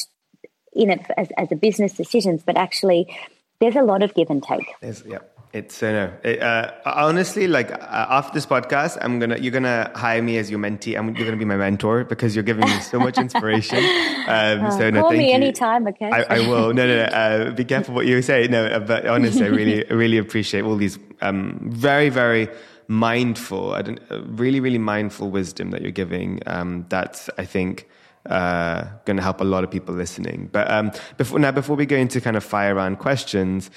in it as, as a business decisions, but actually there's a lot of give and take. There's, yeah. It's uh, no. It, uh, honestly, like uh, after this podcast, I'm gonna you're gonna hire me as your mentee. I'm, you're gonna be my mentor because you're giving me so much inspiration. [laughs] Um, so no, call me you. anytime, okay? I, I, will. No, no, no. Uh, be careful what you say. No, uh, but honestly, I really, [laughs] really appreciate all these um, very, very mindful, uh, really, really mindful wisdom that you're giving. Um, that's I think. Uh, going to help a lot of people listening. But um, before now, before we go into kind of fire round questions,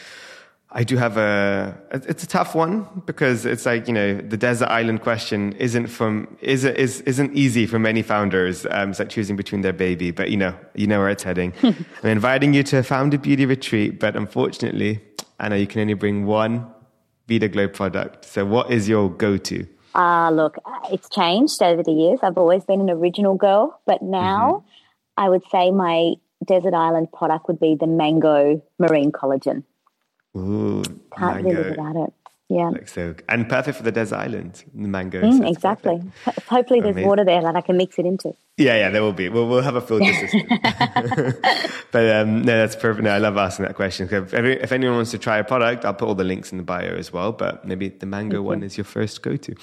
I do have a. It's a tough one because it's like you know the desert island question isn't from is is isn't easy for many founders. Um, it's like choosing between their baby, but you know you know where it's heading. [laughs] I'm inviting you to a founder beauty retreat, but unfortunately, I know you can only bring one Vida Glow product. So, what is your go-to? Ah, uh, look, it's changed over the years. I've always been an original girl, but now mm-hmm. I would say my desert island product would be the mango marine collagen. Ooh, Can't mango. live without it. Yeah. Like so, and perfect for the desert island, the mango. Mm, exactly. Perfect. Hopefully, there's Amazing. water there that I can mix it into. Yeah, yeah, there will be. We'll, we'll have a filter [laughs] system. [laughs] but um, no, that's perfect. No, I love asking that question. If, if, anyone wants to try a product, I'll put all the links in the bio as well. But maybe the mango one is your first go to.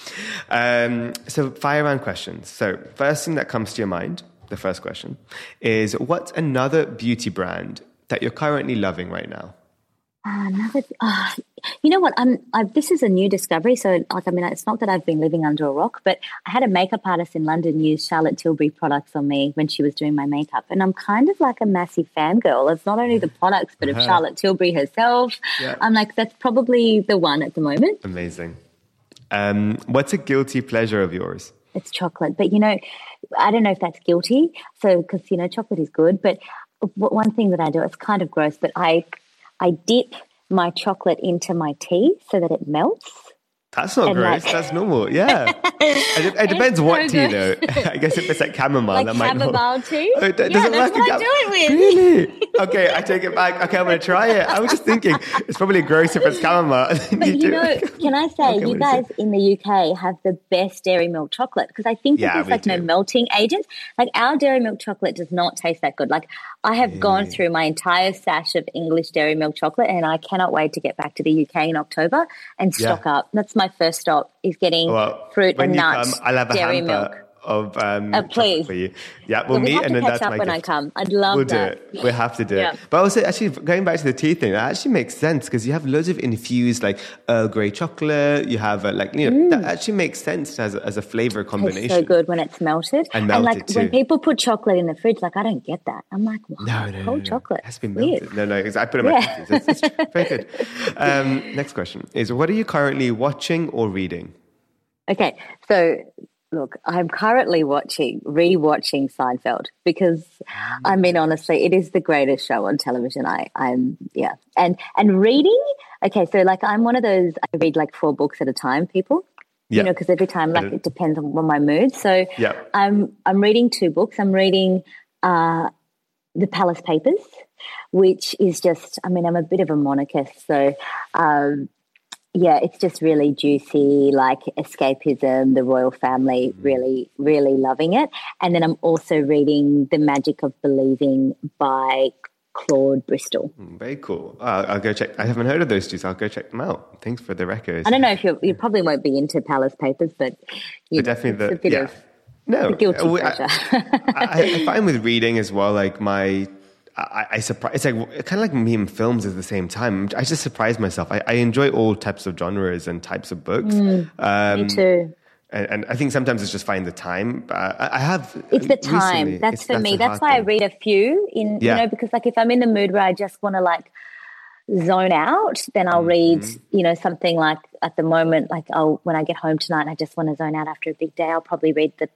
Um, so, fire round questions. So, first thing that comes to your mind, the first question, is what's another beauty brand that you're currently loving right now? Another, uh, you know what? I'm. I, this is a new discovery. So, like, I mean, it's not that I've been living under a rock, but I had a makeup artist in London use Charlotte Tilbury products on me when she was doing my makeup, and I'm kind of like a massive fangirl. It's not only the [laughs] products, but uh-huh. of Charlotte Tilbury herself. Yeah. I'm like, that's probably the one at the moment. Amazing. Um, what's a guilty pleasure of yours? It's chocolate, but you know, I don't know if that's guilty. So, because you know, chocolate is good, but one thing that I do, it's kind of gross, but I I dip my chocolate into my tea so that it melts. That's not gross. Like, That's normal. Yeah. [laughs] it, it depends so what tea, though. [laughs] I guess if it's like chamomile, like that might chamomile not. [laughs] tea. Oh, it yeah, doesn't that's like what I do it with. Really? Okay, I take it back. Okay, I'm going to try it. I was just thinking it's probably gross if it's chamomile. But you, you know, can I say, okay, you guys in the UK have the best dairy milk chocolate because I think yeah, there's like do. no melting agents. Like our dairy milk chocolate does not taste that good. Like I have yeah. gone through my entire stash of English dairy milk chocolate and I cannot wait to get back to the UK in October and stock yeah. up. That's my first stop is getting well, fruit and nuts, come, I'll have a dairy milk. Of um, uh, please for you. Yeah, we'll we meet, have and then catch that's up my when I come. I'd love We'll that. do it. We have to do Yeah. it. But also, actually, going back to the tea thing, that actually makes sense because you have loads of infused, like Earl Grey chocolate. You have, uh, like, you know, that actually makes sense as a, as a flavor combination. Mm. so good when it's melted. And like melted when too. people put chocolate in the fridge, like I don't get that. I'm like, wow, No, no, no, cold no. chocolate. It has been Weird. No, no, I put it in my Yeah. cookies. It's, it's [laughs] very good. Um, next question is: What are you currently watching or reading? Okay, so look, I'm currently watching, rewatching Seinfeld because, I mean, honestly, it is the greatest show on television. I, I'm, yeah, and and reading. Okay, so like I'm one of those. I read like four books at a time. People, Yeah. you know, because every time, like, it. it depends on, on my mood. So Yeah. I'm I'm reading two books. I'm reading uh, the Palace Papers, which is just. I mean, I'm a bit of a monarchist, so. Um, yeah, it's just really juicy, like escapism, the royal family, really, really loving it. And then I'm also reading The Magic of Believing by Claude Bristol. Mm, Very cool. Uh, I'll go check. I haven't heard of those two, so I'll go check them out. Thanks for the records. I don't know if you you probably won't be into Palace Papers, but you But definitely the a bit yeah. of no guilty uh, I- pleasure. I, I find with reading as well, like my, I, I surprise. It's like kind of like me and films at the same time. I just surprise myself. I, I enjoy all types of genres and types of books. um, Mm, Me too. And, and I think sometimes it's just finding the time. I, I have. It's the time. recently- That's for me. That's why I read a few in Yeah. you know because like if I'm in the mood where I just want to like zone out, then I'll read Mm-hmm. you know something like at the moment like oh when I get home tonight and I just want to zone out after a big day, I'll probably read the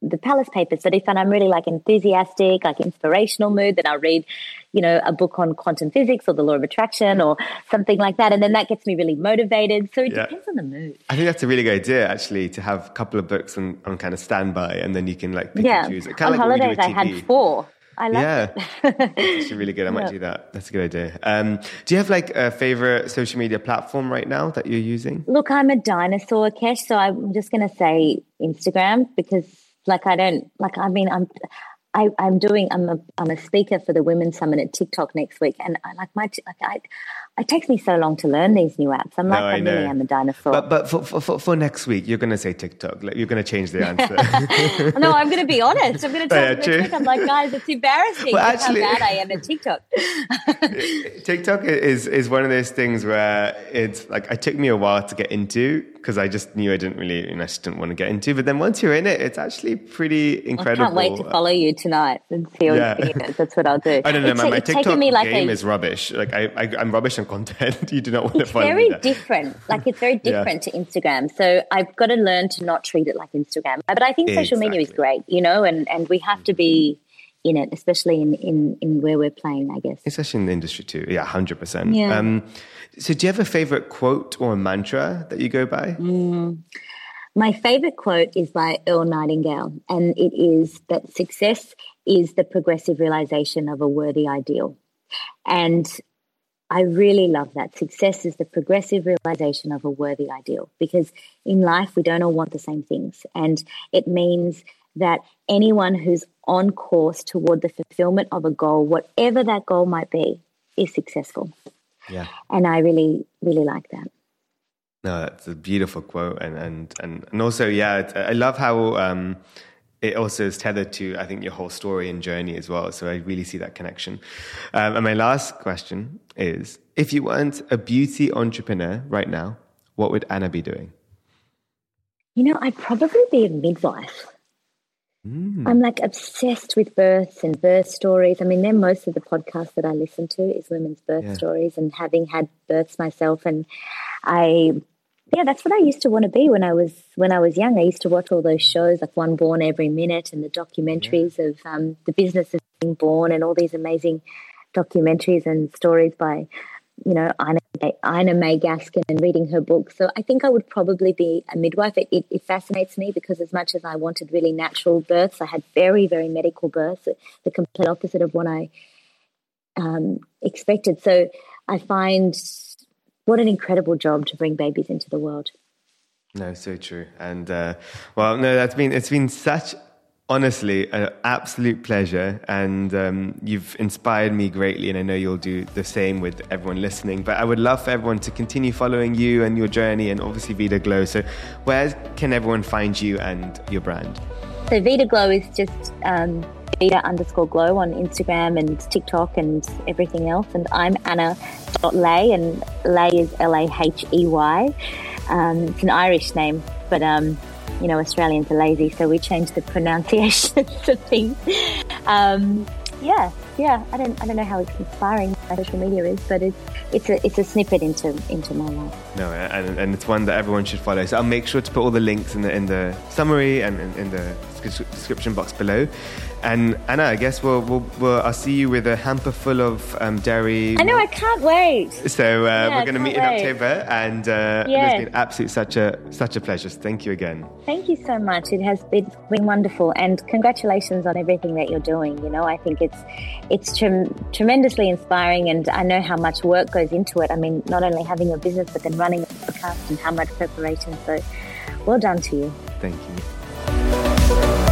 the Palace Papers. But if I'm really like enthusiastic, like inspirational mood, then I'll read you know a book on quantum physics or the law of attraction or something like that, and then that gets me really motivated. So it Yeah. depends on the mood. I think that's a really good idea, actually, to have a couple of books on, on kind of standby, and then you can like pick Yeah, and choose. Kind on like what we do holidays I had four. I love Yeah, it. it's really good. I might do that. That's a good idea. Um, do you have like a favorite social media platform right now that you're using? Look, I'm a dinosaur, Kesh, so I'm just going to say Instagram because, like, I don't like. I mean, I'm, I, I'm doing. I'm a, I'm a speaker for the Women's Summit at TikTok next week, and I like my. Like, I, it takes me so long to learn these new apps. I'm like, I I, really am a dinosaur. But but for, for, for, next week, you're going to say TikTok. Like, you're going to change the [laughs] answer. no, I'm going to be honest. I'm going [laughs] to tell Yeah, you true. I'm like, guys, it's embarrassing Well, actually- how bad I am at TikTok. [laughs] TikTok is is one of those things where it's like it took me a while to get into because I just knew I didn't really, you know, I just didn't want to get into. But then once you're in it, it's actually pretty I incredible. can't wait to follow you tonight and see what Yeah. you know, That's what I'll do. I don't know, It's, man. My TikTok me like game a, is rubbish. Like I, I, I'm rubbish on content. [laughs] you do not want it's to follow me very different. Like it's very [laughs] Yeah. different to Instagram. So I've got to learn to not treat it like Instagram. But I think social media is great, you know, and, and we have to be in it, especially in, in, in where we're playing, I guess. Especially in the industry too. Yeah, hundred percent. Yeah. Um, so, do you have a favorite quote or mantra that you go by? Mm. My favorite quote is by Earl Nightingale, and it is that success is the progressive realization of a worthy ideal. And I really love that. Success is the progressive realization of a worthy ideal because in life we don't all want the same things. And it means that anyone who's on course toward the fulfillment of a goal, whatever that goal might be, is successful. Yeah. And I really, really like that. No, that's a beautiful quote, and and and, and also, yeah, it's, I love how um, it also is tethered to, I think, your whole story and journey as well. So I really see that connection. Um, and my last question is: If you weren't a beauty entrepreneur right now, what would Anna be doing? You know, I'd probably be a midwife. I'm like obsessed with births and birth stories. I mean, they're most of the podcasts that I listen to is women's birth Yeah. stories and having had births myself. And I, yeah, that's what I used to want to be when I was when I was young. I used to watch all those shows like One Born Every Minute and the documentaries of um, the business of being born and all these amazing documentaries and stories by you know, Ina, Ina May Gaskin and reading her book. So I think I would probably be a midwife. It, it, it fascinates me because as much as I wanted really natural births, I had very, very medical births, the complete opposite of what I um, expected. So I find what an incredible job to bring babies into the world. No, so true. And uh, well, no, that's been it's been such honestly an absolute pleasure, and um, you've inspired me greatly, and I know you'll do the same with everyone listening. But I would love for everyone to continue following you and your journey, and obviously Vida Glow. So, where can everyone find you and your brand? So Vida Glow is just um, Vida underscore Glow on Instagram and TikTok and everything else. And I'm Anna Lahey, and Lahey is L A H E Y. Um, it's an Irish name, but um, you know Australians are lazy, so we changed the pronunciation [laughs] of things. Um, yeah, yeah. I don't I don't know how inspiring social media is, but it's it's a it's a snippet into into my life. No, and, and it's one that everyone should follow. So I'll make sure to put all the links in the in the summary and in, in the description box below. And Anna, I guess we'll, we'll, we'll I'll see you with a hamper full of um, dairy. I know, I can't wait. So uh, yeah, we're going to meet wait. in October, and uh, yes. it's been absolutely such a such a pleasure. So thank you again. Thank you so much. It has been, been wonderful, and congratulations on everything that you're doing. You know, I think it's it's trem- tremendously inspiring, and I know how much work goes into it. I mean, not only having your business, but then running a podcast and how much preparation. So, well done to you. Thank you.